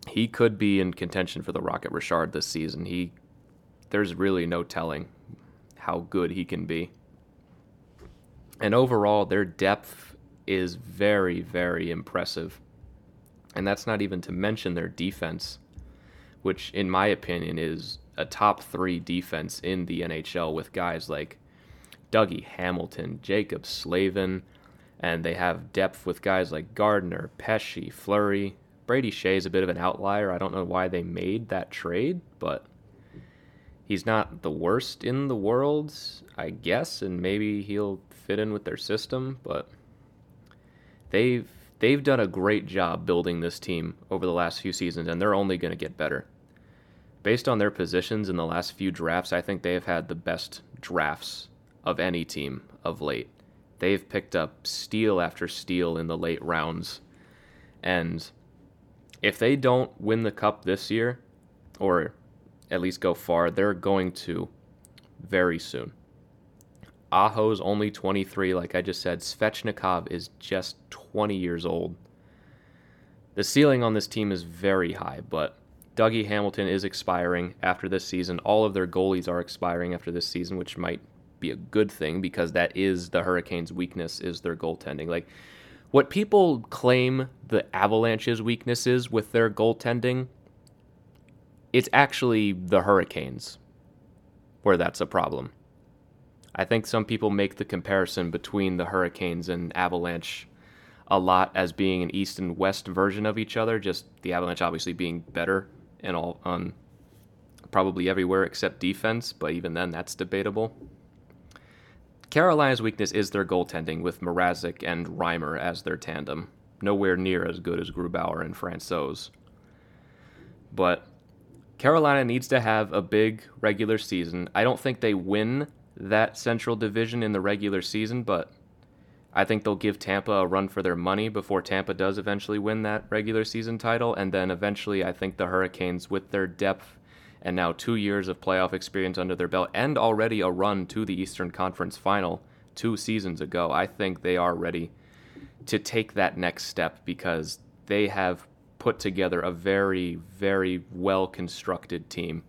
he could be in contention for the Rocket Richard this season. He, there's really no telling how good he can be. And overall, their depth is very, very impressive. And that's not even to mention their defense which in my opinion is a top three defense in the NHL with guys like Dougie Hamilton, Jaccob Slavin, and they have depth with guys like Gardiner, Pesce, Fleury. Brady Skjei is a bit of an outlier. I don't know why they made that trade, but he's not the worst in the world, I guess, and maybe he'll fit in with their system, but they've they've done a great job building this team over the last few seasons, and they're only going to get better. Based on their positions in the last few drafts, I think they have had the best drafts of any team of late. They've picked up steal after steal in the late rounds. And if they don't win the cup this year, or at least go far, they're going to very soon. Aho's only 23, like I just said. Svechnikov is just 20 years old. The ceiling on this team is very high, but Dougie Hamilton is expiring after this season. All of their goalies are expiring after this season, which might be a good thing because that is the Hurricanes' weakness is their goaltending. Like what people claim the Avalanche's weakness is with their goaltending, it's actually the Hurricanes where that's a problem. I think some people make the comparison between the Hurricanes and Avalanche a lot as being an east and west version of each other. Just the Avalanche obviously being better in all on probably everywhere except defense, but even then that's debatable. Carolina's weakness is their goaltending with Mrazek and Reimer as their tandem. Nowhere near as good as Grubauer and Francouz. But Carolina needs to have a big regular season. I don't think they win that Central Division in the regular season, but I think they'll give Tampa a run for their money before Tampa does eventually win that regular season title. And then eventually, I think the Hurricanes, with their depth and now two years of playoff experience under their belt and already a run to the Eastern Conference final two seasons ago, I think they are ready to take that next step because they have put together a very, very well constructed team.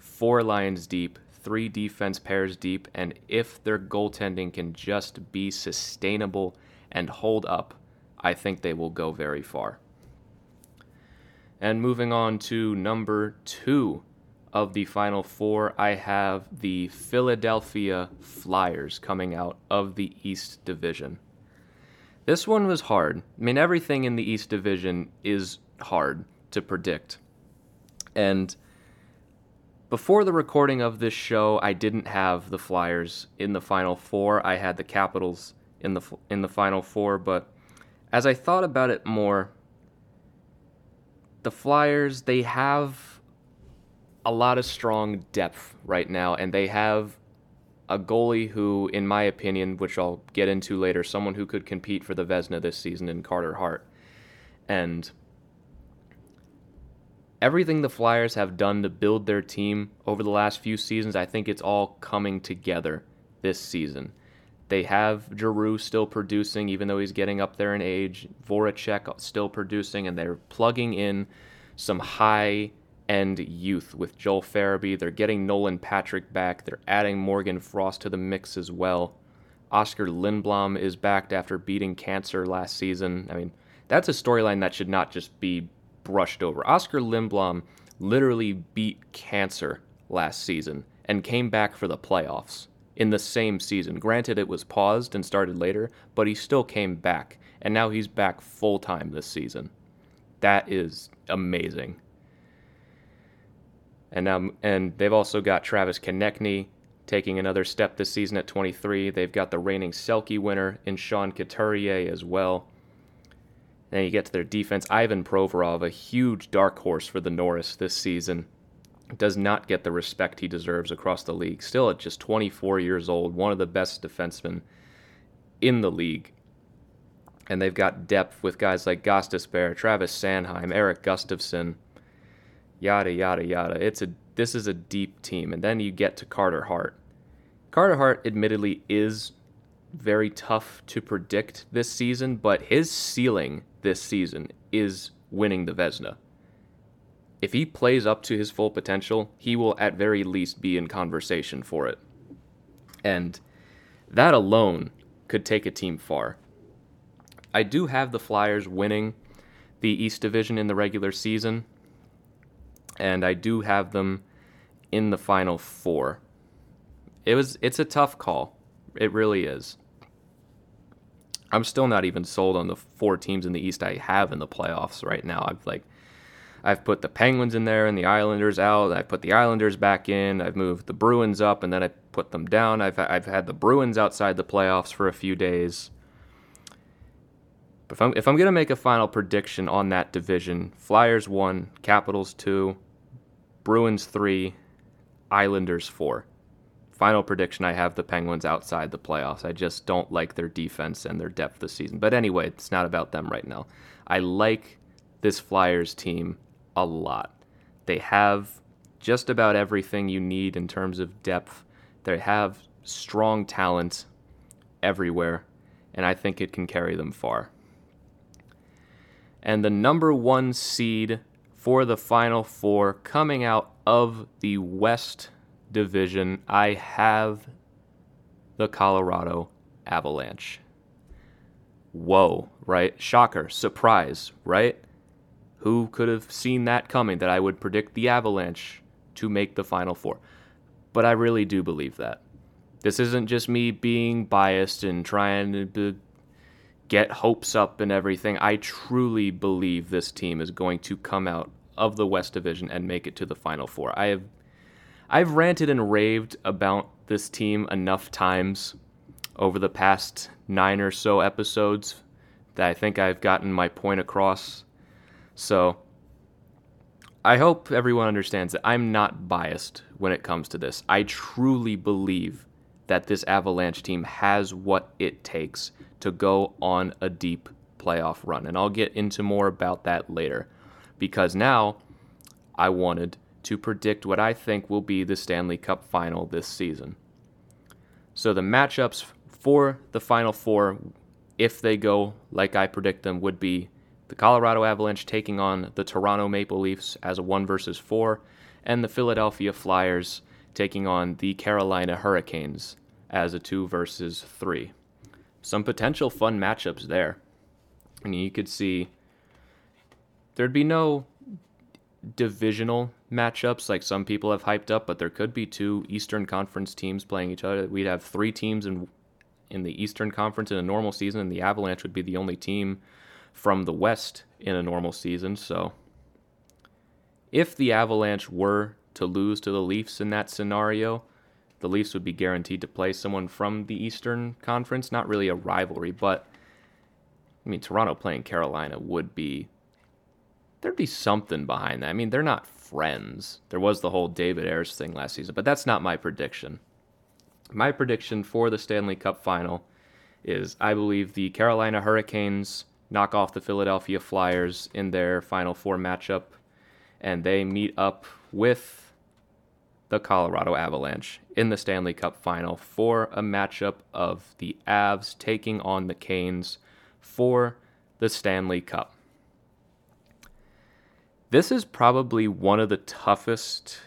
Four lines deep, three defense pairs deep, and if their goaltending can just be sustainable and hold up, I think they will go very far. And moving on to number two of the final four, I have the Philadelphia Flyers coming out of the East Division. This one was hard. I mean, everything in the East Division is hard to predict. And before the recording of this show, I didn't have the Flyers in the final four. I had the Capitals in the in the final four, but as I thought about it more, the Flyers they have a lot of strong depth right now, and they have a goalie who, in my opinion, which I'll get into later, someone who could compete for the Vezina this season in Carter Hart, and everything the Flyers have done to build their team over the last few seasons, I think it's all coming together this season. They have Giroux still producing, even though he's getting up there in age. Voracek still producing, and they're plugging in some high end youth with Joel Farabee. They're getting Nolan Patrick back. They're adding Morgan Frost to the mix as well. Oscar Lindblom is back after beating cancer last season. I mean, that's a storyline that should not just be brushed over. Oscar Lindblom literally beat cancer last season and came back for the playoffs in the same season. Granted, it was paused and started later, but he still came back, and now he's back full time this season. That is amazing. And um, and they've also got Travis Konecny taking another step this season at 23. They've got the reigning Selke winner in Sean Couturier as well. Then you get to their defense. Ivan Provorov, a huge dark horse for the Norris this season, does not get the respect he deserves across the league. Still at just 24 years old, one of the best defensemen in the league. And they've got depth with guys like Gostisbehere, Travis Sanheim, Eric Gustafsson, yada yada yada. It's a this is a deep team. And then you get to Carter Hart. Carter Hart admittedly is very tough to predict this season, but his ceiling this season is winning the Vezina. If he plays up to his full potential, he will at very least be in conversation for it. And that alone could take a team far. I do have the Flyers winning the East Division in the regular season, and I do have them in the final four. It was it's a tough call. It really is. I'm still not even sold on the four teams in the East I have in the playoffs right now. I've like I've put the Penguins in there and the Islanders out. I put the Islanders back in. I've moved the Bruins up and then I put them down. I've I've had the Bruins outside the playoffs for a few days. But if I'm if I'm gonna make a final prediction on that division, Flyers one, Capitals two, Bruins three, Islanders four final prediction I have the Penguins outside the playoffs. I just don't like their defense and their depth this season. But anyway, it's not about them right now. I like this Flyers team a lot. They have just about everything you need in terms of depth. They have strong talent everywhere, and I think it can carry them far. And the number one seed for the Final Four coming out of the West division, I have the Colorado Avalanche. Whoa, right? Shocker, surprise, right? Who could have seen that coming that I would predict the Avalanche to make the Final Four? But I really do believe that. This isn't just me being biased and trying to get hopes up and everything. I truly believe this team is going to come out of the West Division and make it to the Final Four. I have I've ranted and raved about this team enough times over the past nine or so episodes that I think I've gotten my point across. So I hope everyone understands that I'm not biased when it comes to this. I truly believe that this Avalanche team has what it takes to go on a deep playoff run. And I'll get into more about that later because now I wanted to predict what I think will be the Stanley Cup final this season. So the matchups for the Final Four, if they go like I predict them, would be the Colorado Avalanche taking on the Toronto Maple Leafs as a 1 versus 4, and the Philadelphia Flyers taking on the Carolina Hurricanes as a 2 versus 3. Some potential fun matchups there. I mean, you could see there'd be no divisional matchups like some people have hyped up, but there could be two Eastern Conference teams playing each other. We'd have three teams in in the Eastern Conference in a normal season, and the Avalanche would be the only team from the West in a normal season. So, if the Avalanche were to lose to the Leafs in that scenario, the Leafs would be guaranteed to play someone from the Eastern Conference. Not really a rivalry, but I mean, Toronto playing Carolina would be there'd be something behind that. I mean, they're not friends. There was the whole David Ayres thing last season, but that's not my prediction. My prediction for the Stanley Cup final is I believe the Carolina Hurricanes knock off the Philadelphia Flyers in their final four matchup, and they meet up with the Colorado Avalanche in the Stanley Cup final for a matchup of the Avs taking on the Canes for the Stanley Cup. This is probably one of the toughest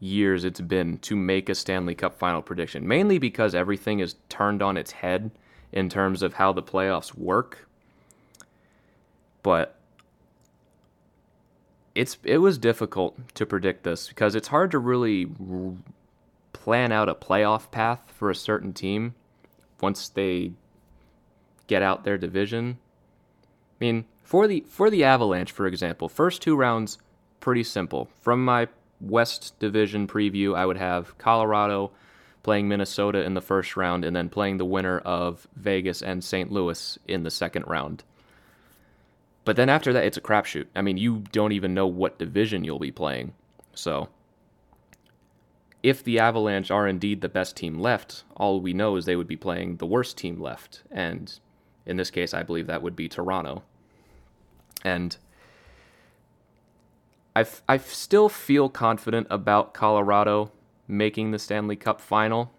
years it's been to make a Stanley Cup final prediction, mainly because everything is turned on its head in terms of how the playoffs work. But it's it was difficult to predict this because it's hard to really plan out a playoff path for a certain team once they get out their division. I mean, for the for the Avalanche, for example, first two rounds pretty simple. From my West Division preview, I would have Colorado playing Minnesota in the first round and then playing the winner of Vegas and St. Louis in the second round. But then after that, it's a crapshoot. I mean, you don't even know what division you'll be playing. So, if the Avalanche are indeed the best team left, all we know is they would be playing the worst team left. And in this case, I believe that would be Toronto. And I, I still feel confident about Colorado making the Stanley Cup final.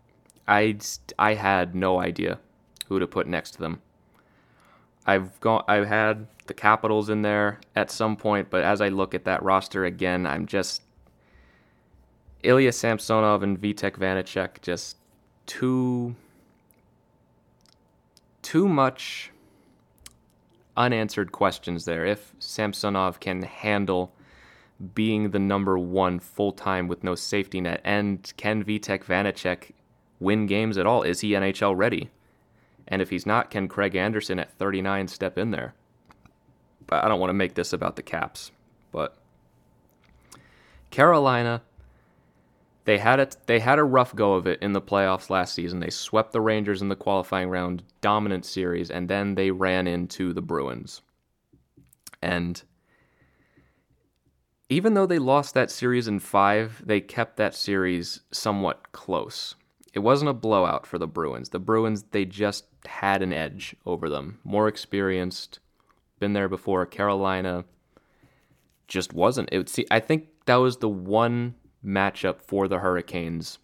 I, I had no idea who to put next to them. I've gone I've had the Capitals in there at some point, but as I look at that roster again, I'm just Ilya Samsonov and Vitek Vanecek just too too much unanswered questions there. If Samsonov can handle being the number one full time with no safety net, and can Vitek Vanecek win games at all? Is he NHL ready? And if he's not, can Craig Anderson at 39 step in there? But I don't want to make this about the Caps, but Carolina they had it they had a rough go of it in the playoffs last season. They swept the Rangers in the qualifying round, dominant series, and then they ran into the Bruins. And even though they lost that series in 5, they kept that series somewhat close. It wasn't a blowout for the Bruins. The Bruins they just had an edge over them. More experienced, been there before. Carolina just wasn't. It would see I think that was the one matchup for the Hurricanes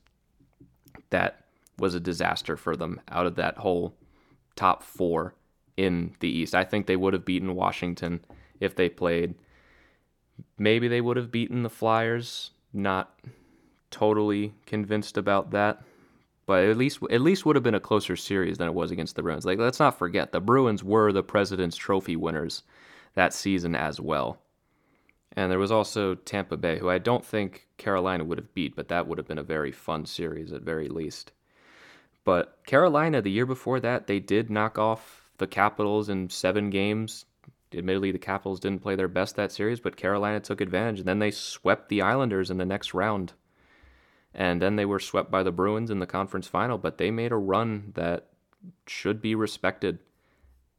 that was a disaster for them out of that whole top four in the East. I think they would have beaten Washington if they played. Maybe they would have beaten the Flyers. Not totally convinced about that. But at least at least would have been a closer series than it was against the Bruins. Like let's not forget the Bruins were the President's Trophy winners that season as well. And there was also Tampa Bay, who I don't think Carolina would have beat, but that would have been a very fun series at very least. But Carolina, the year before that, they did knock off the Capitals in seven games. Admittedly, the Capitals didn't play their best that series, but Carolina took advantage. And then they swept the Islanders in the next round. And then they were swept by the Bruins in the conference final, but they made a run that should be respected.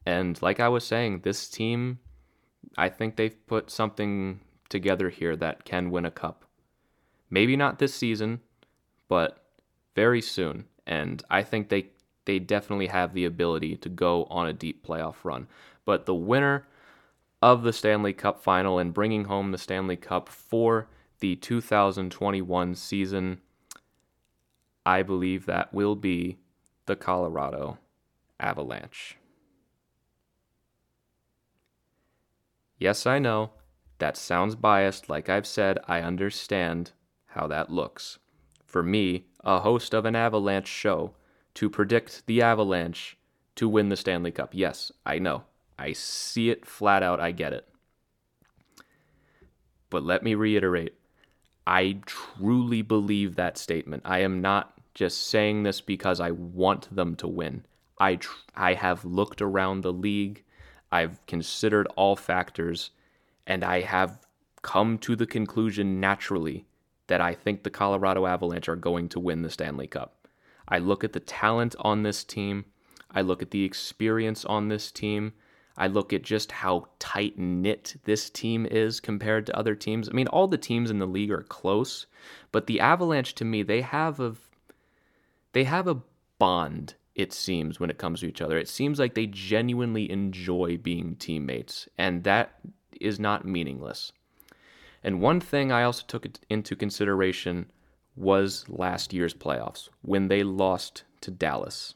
And like I was saying, this team, I think they've put something together here that can win a cup. Maybe not this season, but very soon. And I think they they definitely have the ability to go on a deep playoff run. But the winner of the Stanley Cup final and bringing home the Stanley Cup for the 2021 season, I believe that will be the Colorado Avalanche. Yes, I know that sounds biased. Like I've said, I understand how that looks. For me, a host of an Avalanche show, to predict the Avalanche to win the Stanley Cup. Yes, I know. I see it flat out. I get it. But let me reiterate I truly believe that statement. I am not just saying this because I want them to win. I, tr- I have looked around the league, I've considered all factors, and I have come to the conclusion naturally that I think the Colorado Avalanche are going to win the Stanley Cup. I look at the talent on this team, I look at the experience on this team, I look at just how tight knit this team is compared to other teams. I mean, all the teams in the league are close, but the Avalanche to me, they have a they have a bond it seems when it comes to each other. It seems like they genuinely enjoy being teammates, and that is not meaningless. And one thing I also took into consideration was last year's playoffs when they lost to Dallas.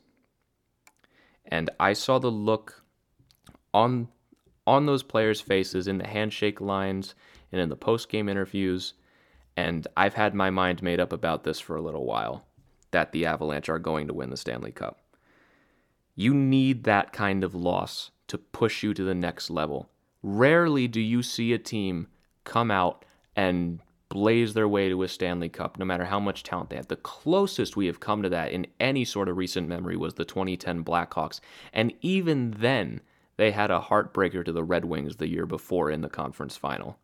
And I saw the look on on those players' faces in the handshake lines and in the post-game interviews and I've had my mind made up about this for a little while that the Avalanche are going to win the Stanley Cup. You need that kind of loss to push you to the next level. Rarely do you see a team come out and blaze their way to a Stanley Cup, no matter how much talent they have. The closest we have come to that in any sort of recent memory was the 2010 Blackhawks. And even then, they had a heartbreaker to the Red Wings the year before in the conference final.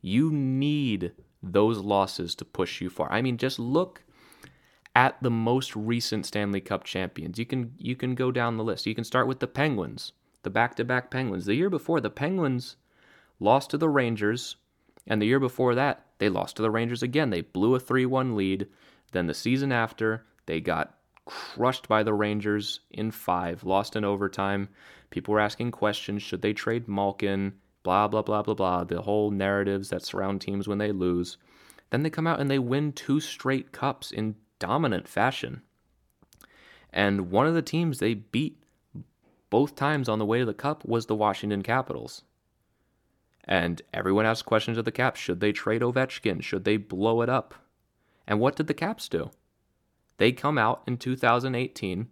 You need those losses to push you far. I mean, just look at the most recent Stanley Cup champions. You can you can go down the list. You can start with the Penguins, the back-to-back Penguins. The year before, the Penguins lost to the Rangers, and the year before that, they lost to the Rangers again. They blew a 3-1 lead. Then the season after, they got crushed by the Rangers in 5, lost in overtime. People were asking questions should they trade Malkin? Blah, blah, blah, blah, blah. The whole narratives that surround teams when they lose. Then they come out and they win two straight cups in dominant fashion. And one of the teams they beat both times on the way to the cup was the Washington Capitals. And everyone asked questions of the Caps should they trade Ovechkin? Should they blow it up? And what did the Caps do? They come out in 2018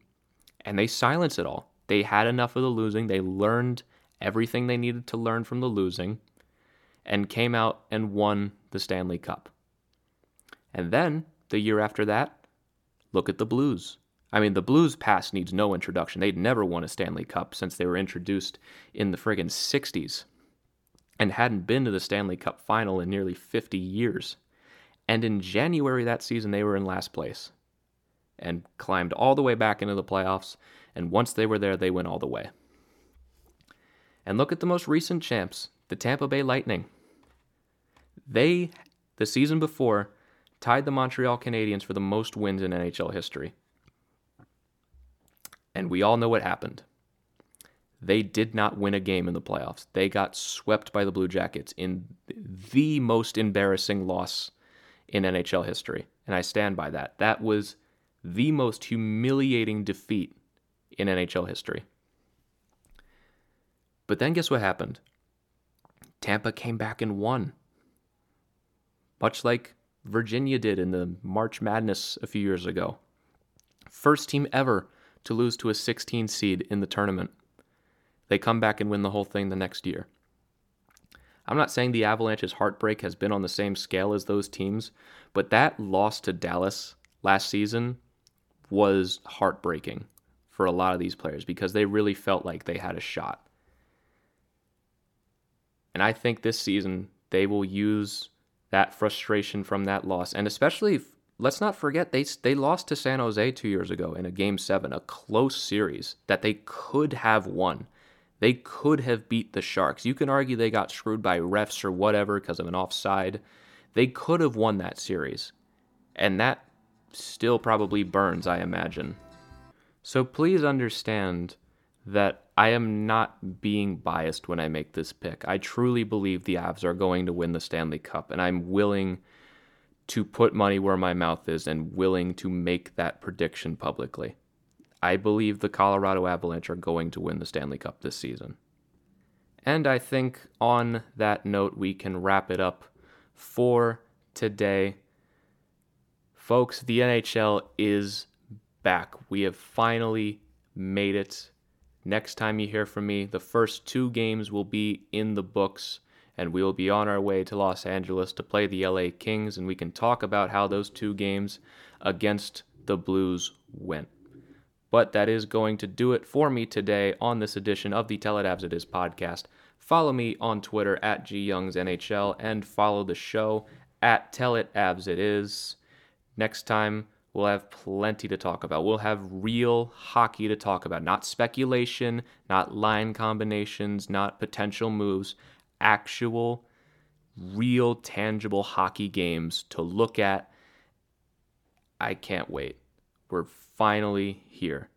and they silence it all. They had enough of the losing. They learned everything they needed to learn from the losing and came out and won the Stanley Cup. And then the year after that, look at the Blues. I mean, the Blues past needs no introduction. They'd never won a Stanley Cup since they were introduced in the friggin' 60s and hadn't been to the Stanley Cup final in nearly 50 years. And in January that season, they were in last place and climbed all the way back into the playoffs and once they were there, they went all the way. And look at the most recent champs, the Tampa Bay Lightning. They, the season before, tied the Montreal Canadiens for the most wins in NHL history. And we all know what happened. They did not win a game in the playoffs. They got swept by the Blue Jackets in the most embarrassing loss in NHL history. And I stand by that. That was the most humiliating defeat in NHL history. But then guess what happened? Tampa came back and won. Much like Virginia did in the March Madness a few years ago. First team ever to lose to a 16 seed in the tournament. They come back and win the whole thing the next year. I'm not saying the Avalanche's heartbreak has been on the same scale as those teams, but that loss to Dallas last season was heartbreaking for a lot of these players because they really felt like they had a shot. And I think this season they will use that frustration from that loss. And especially, let's not forget, they, they lost to San Jose two years ago in a game seven, a close series that they could have won. They could have beat the Sharks. You can argue they got screwed by refs or whatever because of an offside. They could have won that series. And that still probably burns, I imagine. So please understand that I am not being biased when I make this pick. I truly believe the Avs are going to win the Stanley Cup, and I'm willing to put money where my mouth is and willing to make that prediction publicly. I believe the Colorado Avalanche are going to win the Stanley Cup this season. And I think on that note, we can wrap it up for today. Folks, the NHL is back. We have finally made it. Next time you hear from me, the first two games will be in the books, and we will be on our way to Los Angeles to play the LA Kings, and we can talk about how those two games against the Blues went. But that is going to do it for me today on this edition of the Tell It Avs It Is podcast. Follow me on Twitter at GYoungsNHL and follow the show at Tell It Avs It Is. Next time, we'll have plenty to talk about. We'll have real hockey to talk about, not speculation, not line combinations, not potential moves, actual, real, tangible hockey games to look at. I can't wait. We're finally here.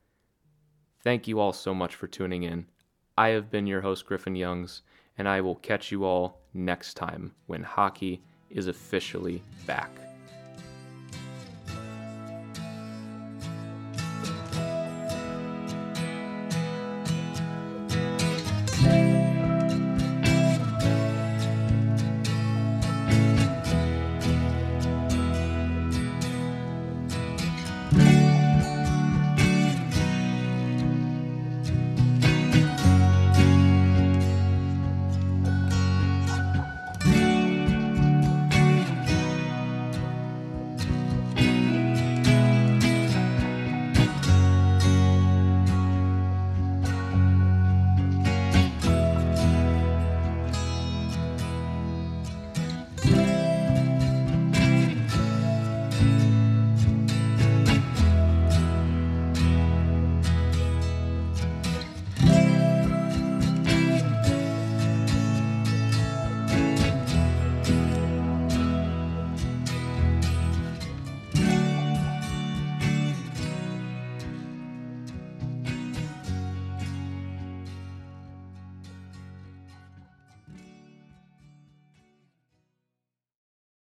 Thank you all so much for tuning in. I have been your host, Griffin Youngs, and I will catch you all next time when hockey is officially back.